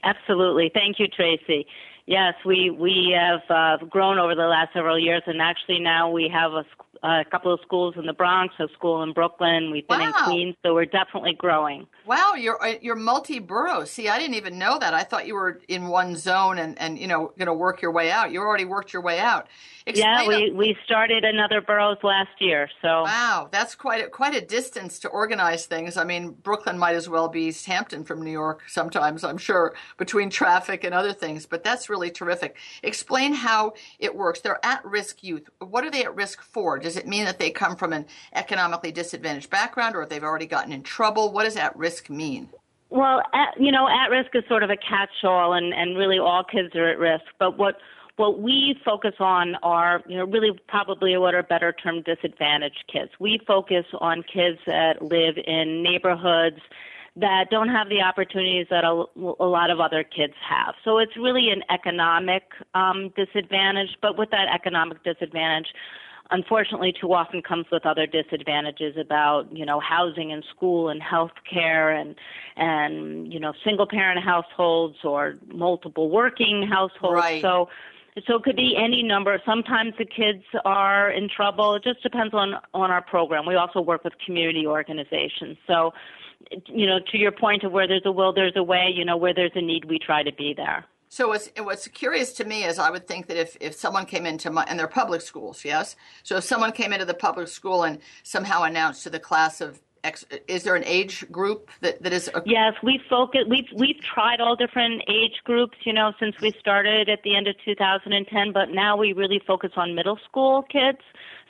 Absolutely. Thank you, Tracie. Yes, we we have uh, grown over the last several years, and actually now we have a a couple of schools in the Bronx, a school in Brooklyn. We've been wow. in Queens, so we're definitely growing. Wow, you're uh, you're multi-borough. See, I didn't even know that. I thought you were in one zone and and you know going to work your way out. You already worked your way out. Explain yeah, we, a- we started another boroughs last year. So wow, that's quite a, quite a distance to organize things. I mean, Brooklyn might as well be East Hampton from New York. Sometimes I'm sure between traffic and other things, but that's really terrific. Explain how it works. They're at-risk youth. What are they at risk for? Does it mean that they come from an economically disadvantaged background, or if they've already gotten in trouble? What does at risk mean? Well, at, you know, at risk is sort of a catch-all, and, and really all kids are at risk. But what what we focus on are, you know, really probably what are better term disadvantaged kids. We focus on kids that live in neighborhoods that don't have the opportunities that a, a lot of other kids have. So it's really an economic um, disadvantage, but with that economic disadvantage, unfortunately too often comes with other disadvantages about you know housing and school and health care and and you know single parent households or multiple working households right. so so it could be any number. Sometimes the kids are in trouble. It just depends on on our program. We also work with community organizations. So, you know, to your point of where there's a will, there's a way. You know, where there's a need, we try to be there. So what's what's curious to me is I would think that if, if someone came into my and they're public schools, yes. So if someone came into the public school and somehow announced to the class of X, is there an age group that, that is? A- yes, we focus. We've we've tried all different age groups, you know, since we started at the end of 2010. But now we really focus on middle school kids.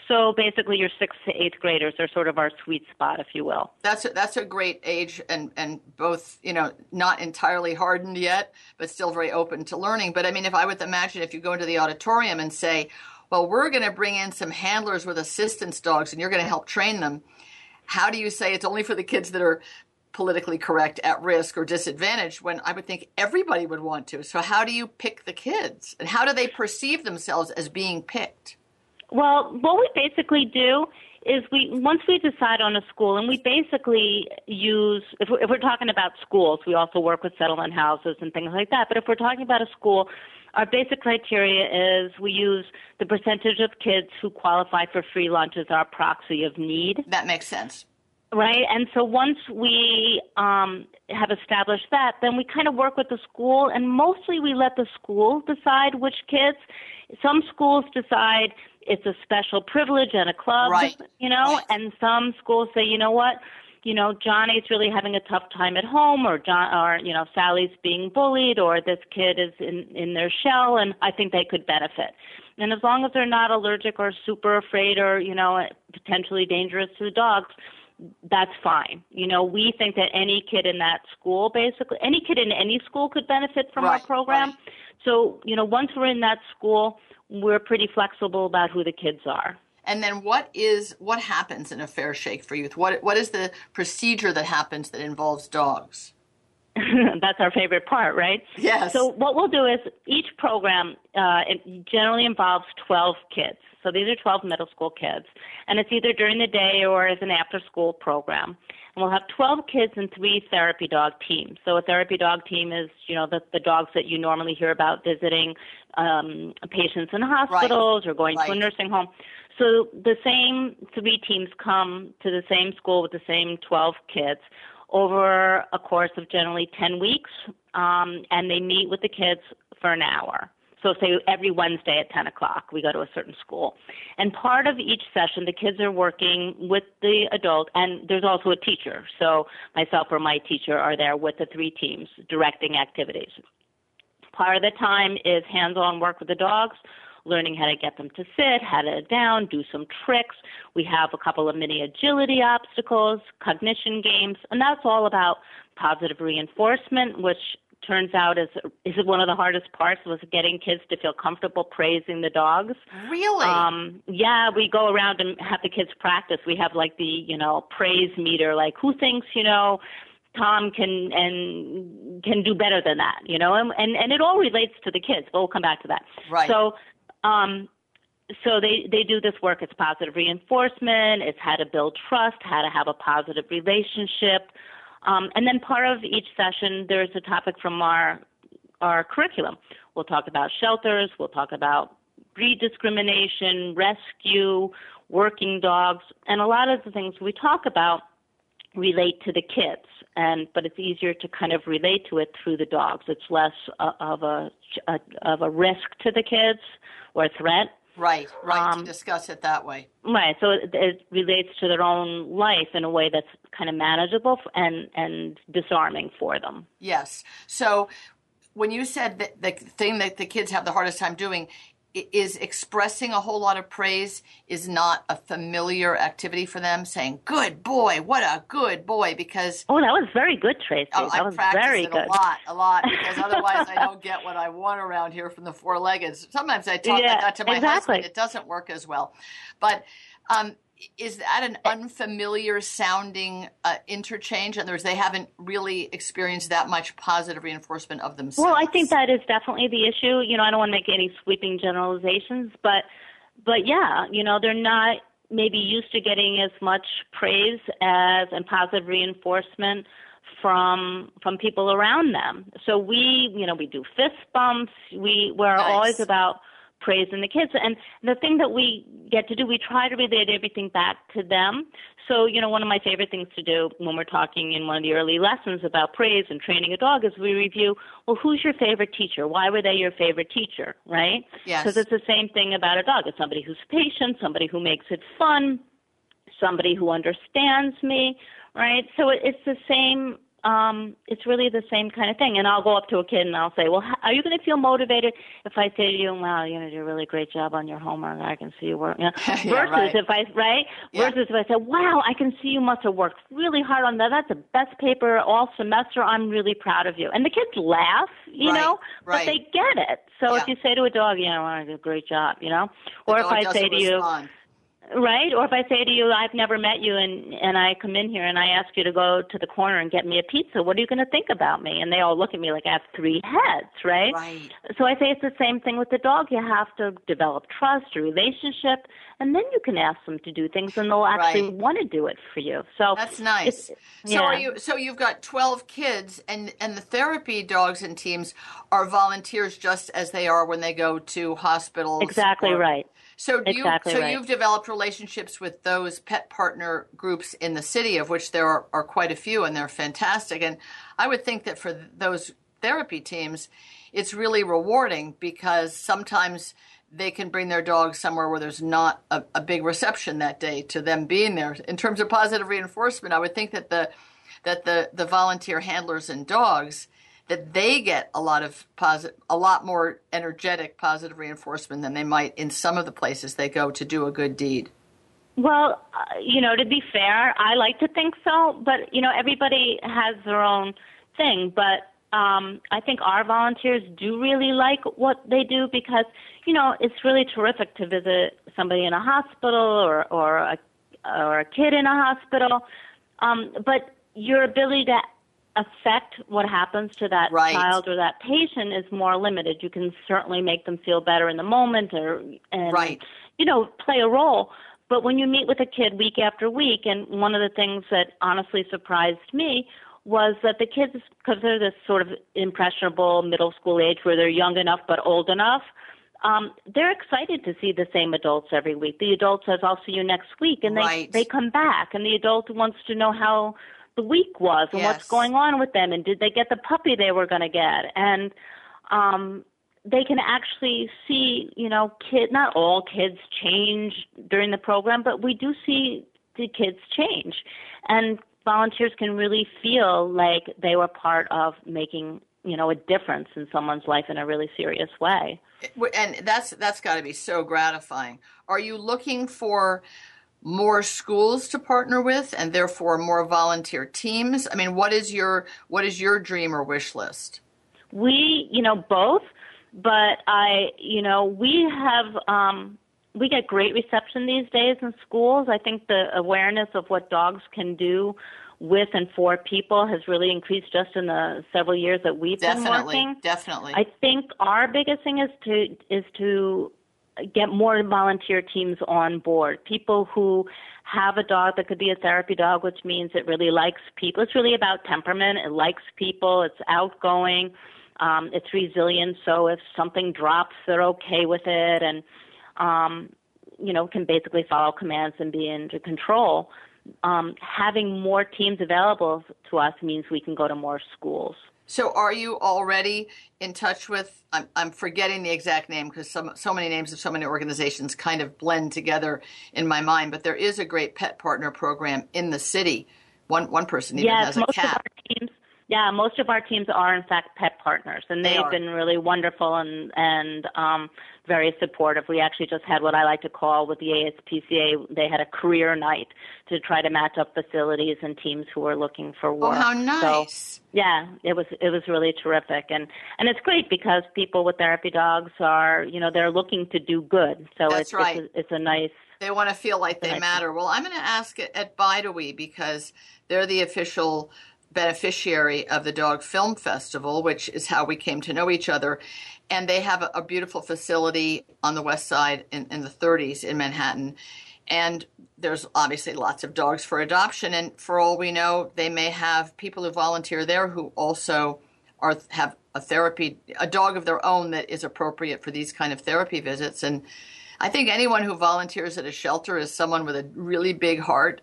So basically, your sixth to eighth graders are sort of our sweet spot, if you will. That's a, that's a great age, and and both you know not entirely hardened yet, but still very open to learning. But I mean, if I would imagine if you go into the auditorium and say, "Well, we're going to bring in some handlers with assistance dogs, and you're going to help train them," how do you say it's only for the kids that are politically correct, at risk, or disadvantaged when I would think everybody would want to. So, how do you pick the kids? And how do they perceive themselves as being picked? Well, what we basically do is we once we decide on a school, and we basically use if we're, if we're talking about schools, we also work with settlement houses and things like that. But if we're talking about a school, our basic criteria is we use the percentage of kids who qualify for free lunch as our proxy of need. That makes sense. Right, and so once we um, have established that, then we kind of work with the school, and mostly we let the school decide which kids. Some schools decide it's a special privilege and a club, right. you know, right. and some schools say, you know what, you know, Johnny's really having a tough time at home, or John, or you know, Sally's being bullied, or this kid is in in their shell, and I think they could benefit. And as long as they're not allergic or super afraid, or you know, potentially dangerous to the dogs, that's fine. You know, we think that any kid in that school, basically, any kid in any school could benefit from right, our program. Right. So, you know, once we're in that school, we're pretty flexible about who the kids are. And then what is what happens in a fair shake for youth? What what is the procedure that happens that involves dogs? That's our favorite part, right? Yes. So what we'll do is each program uh, it generally involves 12 kids. So these are 12 middle school kids, and it's either during the day or as an after-school program. And we'll have 12 kids and three therapy dog teams. So a therapy dog team is, you know, the, the dogs that you normally hear about visiting um, patients in hospitals right. or going right. to a nursing home. So the same three teams come to the same school with the same 12 kids over a course of generally 10 weeks, um, and they meet with the kids for an hour. So, say every Wednesday at 10 o'clock, we go to a certain school. And part of each session, the kids are working with the adult, and there's also a teacher. So, myself or my teacher are there with the three teams directing activities. Part of the time is hands on work with the dogs, learning how to get them to sit, how to down, do some tricks. We have a couple of mini agility obstacles, cognition games, and that's all about positive reinforcement, which turns out is is it one of the hardest parts was getting kids to feel comfortable praising the dogs. Really? Um, yeah, we go around and have the kids practice. We have like the you know praise meter, like who thinks you know Tom can and can do better than that, you know, and and, and it all relates to the kids. But we'll come back to that. Right. So, um, so they they do this work. It's positive reinforcement. It's how to build trust, how to have a positive relationship, um, and then part of each session there's a topic from our our curriculum. We'll talk about shelters. We'll talk about breed discrimination, rescue, working dogs, and a lot of the things we talk about relate to the kids and but it's easier to kind of relate to it through the dogs it's less uh, of a, of a risk to the kids or a threat right right um, to discuss it that way. right so it, it, relates to their own life in a way that's kind of manageable and and disarming for them. Yes so when you said that the thing that the kids have the hardest time doing is expressing a whole lot of praise is not a familiar activity for them saying good boy what a good boy because oh that was very good tracie. Oh, that I was very good a lot a lot because otherwise i don't get what i want around here from the four-legged. Sometimes i talk yeah, like that to my exactly. husband it doesn't work as well. But um, is that an unfamiliar sounding uh, interchange? In other words, they haven't really experienced that much positive reinforcement of themselves. Well, I think that is definitely the issue. You know, I don't want to make any sweeping generalizations, but but yeah, you know, they're not maybe used to getting as much praise as and positive reinforcement from from people around them. So we, you know, we do fist bumps. We we're nice. always about praising the kids. And the thing that we get to do, we try to relate everything back to them. So, you know, one of my favorite things to do when we're talking in one of the early lessons about praise and training a dog is we review, well, who's your favorite teacher? Why were they your favorite teacher, right? Yes. Because it's the same thing about a dog. It's somebody who's patient, somebody who makes it fun, somebody who understands me, right? So it's the same um, it's really the same kind of thing. And I'll go up to a kid and I'll say, "Well, are you going to feel motivated if I say to you, "Wow, you're going to do a really great job on your homework. I can see you work." You know? yeah, Versus right. if I right, yeah. versus if I say, "Wow, I can see you must have worked really hard on that. That's the best paper all semester. I'm really proud of you." And the kids laugh, you right, know, right. but they get it. So yeah. if you say to a dog, "You know, I did a great job," you know, or if I say to respond. you right? Or if I say to you, I've never met you, and and I come in here and I ask you to go to the corner and get me a pizza, what are you going to think about me? And they all look at me like I have three heads, right? Right. So I say it's the same thing with the dog. You have to develop trust, a relationship, and then you can ask them to do things, and they'll actually Right. want to do it for you. So That's nice. So yeah. are you? So you've got twelve kids, and and the therapy dogs and teams are volunteers just as they are when they go to hospitals. exactly right. So do Exactly you, so right. you've developed relationships with those pet partner groups in the city, of which there are, are quite a few, and they're fantastic. And I would think that for those therapy teams, it's really rewarding because sometimes they can bring their dogs somewhere where there's not a, a big reception that day to them being there. In terms of positive reinforcement, I would think that the that the the volunteer handlers and dogs that they get a lot of positive, a lot more energetic positive reinforcement than they might in some of the places they go to do a good deed. Well, uh, you know, to be fair, I like to think so, but you know, everybody has their own thing. But um, I think our volunteers do really like what they do because you know it's really terrific to visit somebody in a hospital or or a or a kid in a hospital. Um, but your ability to affect what happens to that Right. child or that patient is more limited. You can certainly make them feel better in the moment or and Right. you know, play a role. But when you meet with a kid week after week, and one of the things that honestly surprised me was that the kids, because they're this sort of impressionable middle school age where they're young enough but old enough, um, they're excited to see the same adults every week. The adult says, "I'll see you next week," and they right. they come back, and the adult wants to know how the week was and yes. what's going on with them, and did they get the puppy they were going to get, and um, they can actually see, you know, kid. Not all kids change during the program, but we do see the kids change, and volunteers can really feel like they were part of making you know a difference in someone's life in a really serious way and that's that's got to be so gratifying are you looking for more schools to partner with and therefore more volunteer teams i mean what is your what is your dream or wish list we you know both but i you know we have um we get great reception these days in schools i think the awareness of what dogs can do with and for people has really increased just in the several years that we've definitely, been working. Definitely. Definitely. I think our biggest thing is to is to get more volunteer teams on board. People who have a dog that could be a therapy dog, which means it really likes people. It's really about temperament. It likes people. It's outgoing. Um, it's resilient. So if something drops, they're okay with it, and um, you know can basically follow commands and be under control um, having more teams available to us means we can go to more schools. So, are you already in touch with? I'm, I'm forgetting the exact name because so, so many names of so many organizations kind of blend together in my mind. But there is a great pet partner program in the city. One one person even yes, has a most cat. Of our teams, yeah, most of our teams are in fact pet partners, and They they've been really wonderful and and um, very supportive. We actually just had what I like to call with the ASPCA, they had a career night to try to match up facilities and teams who were looking for work. Oh, how So, nice! yeah, it was it was really terrific, and and it's great because people with therapy dogs are you know they're looking to do good. So That's it's right. it's, a, it's a nice They want to feel like they matter. Well, I'm going to ask at Bideawee because they're the official beneficiary of the Dog Film Festival, which is how we came to know each other. And they have a, a beautiful facility on the west side in, in the 30s in Manhattan. And there's obviously lots of dogs for adoption. And for all we know, they may have people who volunteer there who also are have a therapy, a dog of their own that is appropriate for these kind of therapy visits. And I think anyone who volunteers at a shelter is someone with a really big heart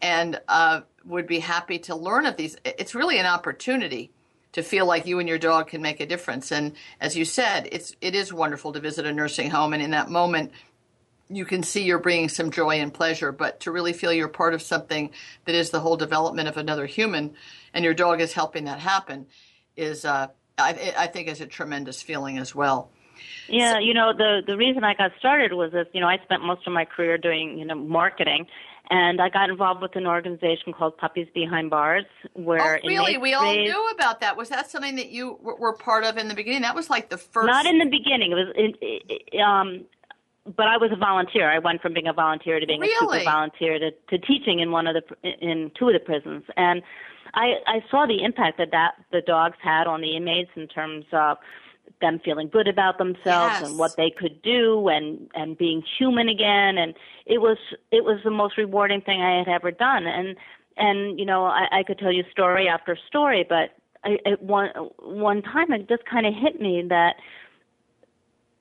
and uh, would be happy to learn of these. It's really an opportunity to feel like you and your dog can make a difference. And as you said, it's it is wonderful to visit a nursing home, and in that moment, you can see you're bringing some joy and pleasure. But to really feel you're part of something that is the whole development of another human, and your dog is helping that happen, is uh, I, I think is a tremendous feeling as well. Yeah, you know, the the reason I got started was that you know I spent most of my career doing you know marketing, and I got involved with an organization called Puppies Behind Bars, where oh, really? We all knew about that. Was that something that you were, were part of in the beginning? That was like the first. Not in the beginning. It was, it, it, um, but I was a volunteer. I went from being a volunteer to being a super volunteer to, to teaching in one of the in two of the prisons, and I I saw the impact that that the dogs had on the inmates in terms of them feeling good about themselves Yes. and what they could do and and being human again and it was it was the most rewarding thing I had ever done and and you know I, I could tell you story after story but I, at one one time it just kind of hit me that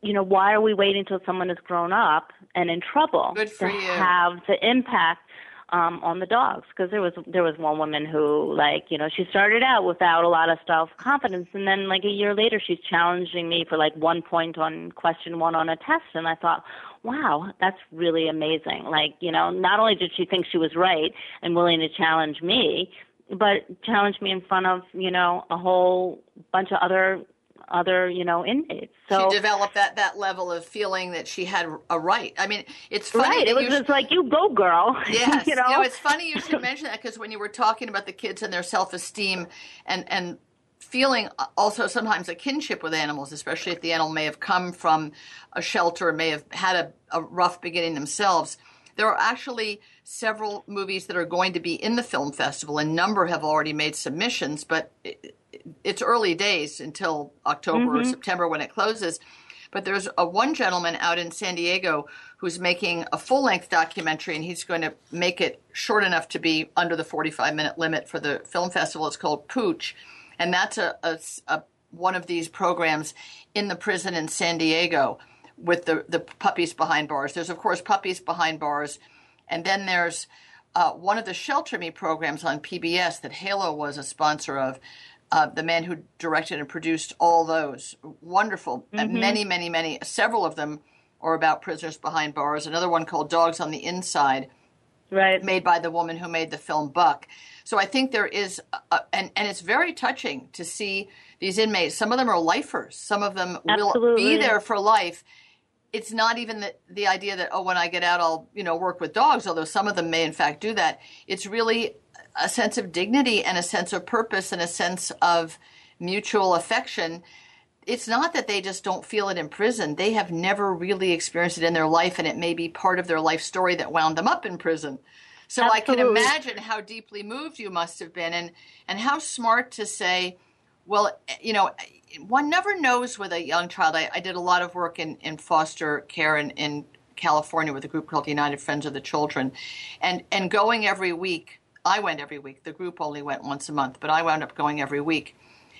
you know why are we waiting till someone is grown up and in trouble to you. have the impact um on the dogs because there was there was one woman who like you know she started out without a lot of self confidence and then like a year later she's challenging me for like one point on question one on a test and i thought wow that's really amazing. Like you know not only did she think she was right and willing to challenge me but challenge me in front of you know a whole bunch of other other you know inmates so she developed that that level of feeling that she had a right. I mean, it's funny. right it was just like you go girl Yes, you know it's funny you should mention that because when you were talking about the kids and their self-esteem and and feeling also sometimes a kinship with animals, especially if the animal may have come from a shelter, may have had a, a rough beginning themselves. There are actually several movies that are going to be in the film festival. A number have already made submissions, but it, it's early days until October or September when it closes. But there's a one gentleman out in San Diego who's making a full length documentary, and he's going to make it short enough to be under the 45 minute limit for the film festival. It's called Pooch, and that's a, a, a one of these programs in the prison in San Diego with the, the puppies behind bars. There's, of course, puppies behind bars. And then there's uh, one of the Shelter Me programs on PBS that Halo was a sponsor of. Uh, the man who directed and produced all those. Wonderful. Mm-hmm. Many, many, many, several of them are about prisoners behind bars. Another one called Dogs on the Inside, right. made by the woman who made the film Buck. So I think there is, a, and, and it's very touching to see these inmates. Some of them are lifers, some of them Absolutely. will be there for life it's not even the, the idea that oh when i get out i'll you know work with dogs although some of them may in fact do that it's really a sense of dignity and a sense of purpose and a sense of mutual affection it's not that they just don't feel it in prison they have never really experienced it in their life and it may be part of their life story that wound them up in prison so Absolutely. i can imagine how deeply moved you must have been and and how smart to say well you know one never knows with a young child. I, I did a lot of work in, in foster care in, in California with a group called United Friends of the Children. And, and going every week, I went every week. The group only went once a month, but I wound up going every week.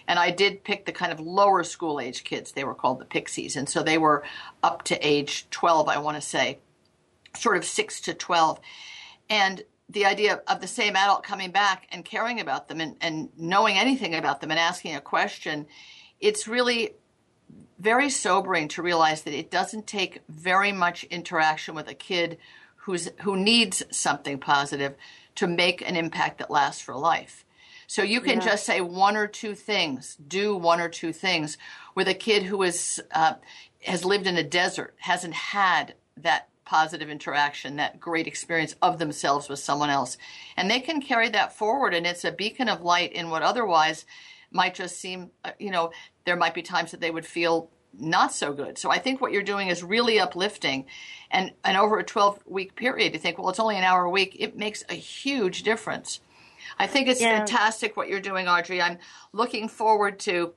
And I did pick the kind of lower school age kids. They were called the Pixies. And so they were up to age 12, I want to say, sort of 6 to 12. And the idea of the same adult coming back and caring about them and, and knowing anything about them and asking a question it's really very sobering to realize that it doesn't take very much interaction with a kid who's who needs something positive to make an impact that lasts for life. So you can yeah. just say one or two things, do one or two things with a kid who is uh, has lived in a desert, hasn't had that positive interaction, that great experience of themselves with someone else, and they can carry that forward, and it's a beacon of light in what otherwise might just seem, uh, you know, there might be times that they would feel not so good. So I think what you're doing is really uplifting. And, and over a 12 week period, you think, well, it's only an hour a week. It makes a huge difference. I think it's yeah. fantastic what you're doing, Audrey. I'm looking forward to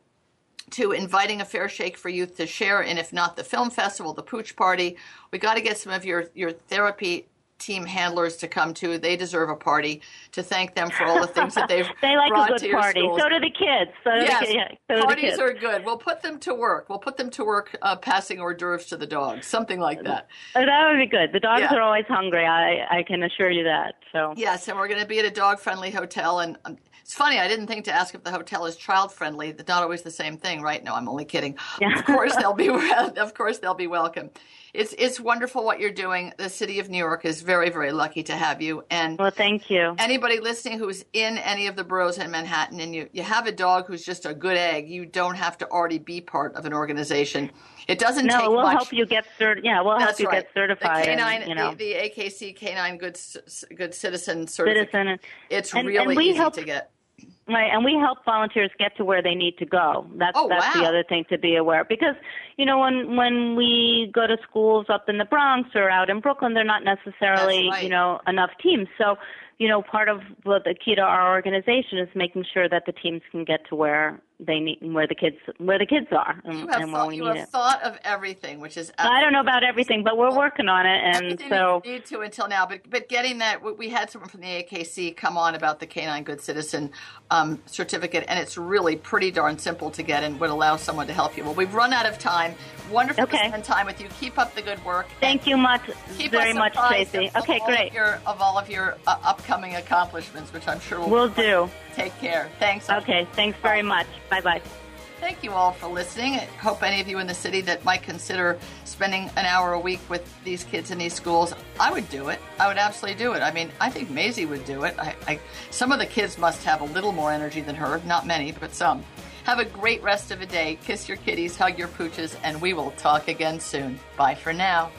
to inviting a fair shake for youth to share and if not the film festival the pooch party we got to get some of your your therapy team handlers to come to. They deserve a party to thank them for all the things that they've done. they like brought a good party. Schools. So do the kids. So yes, the, yeah, so parties the are good. We'll put them to work. We'll put them to work uh, passing hors d'oeuvres to the dogs, something like that. Oh, that would be good. The dogs yeah. are always hungry. I I can assure you that. So yes, and we're going to be at a dog friendly hotel and. Um, it's funny. I didn't think to ask if the hotel is child friendly. It's not always the same thing, right? No, I'm only kidding. Yeah. of course they'll be. Of course they'll be welcome it's it's wonderful what you're doing. The city of New York is very very lucky to have you. And well, thank you. Anybody listening who's in any of the boroughs in Manhattan and you you have a dog who's just a good egg, you don't have to already be part of an organization. It doesn't no, take we'll much. help you get cert. Yeah, we'll That's help you right. get certified. The canine, and, you know. the, the AKC canine good good citizen certificate. Citizen. It's and, really and easy help, to get. Right, and we help volunteers get to where they need to go. That's oh, that's wow. the other thing to be aware of. because you know when when we go to schools up in the Bronx or out in Brooklyn, they're not necessarily right. you know enough teams. So you know part of what the key to our organization is making sure that the teams can get to where they need where the kids where the kids are and, you have, and thought, we you need have it. thought of everything, which is I don't know about everything, but we're working on it, and Everything so you need to until now. But but getting that, we had someone from the AKC come on about the Canine Good Citizen um, certificate, and it's really pretty darn simple to get, and would allow someone to help you. Well, we've run out of time. Wonderful Okay. to spend time with you. Keep up the good work. thank you much, Keep very much, Tracie. Okay, great. Of, your, of all of your uh, upcoming accomplishments, which I'm sure will We'll do. Take care. Thanks. Okay, thanks very much. Bye bye. Thank you all for listening. I hope any of you in the city that might consider spending an hour a week with these kids in these schools, I would do it. I would absolutely do it. I mean, I think Maisie would do it. I, I, some of the kids must have a little more energy than her. Not many, but some. Have a great rest of the day. Kiss your kitties, hug your pooches, and we will talk again soon. Bye for now.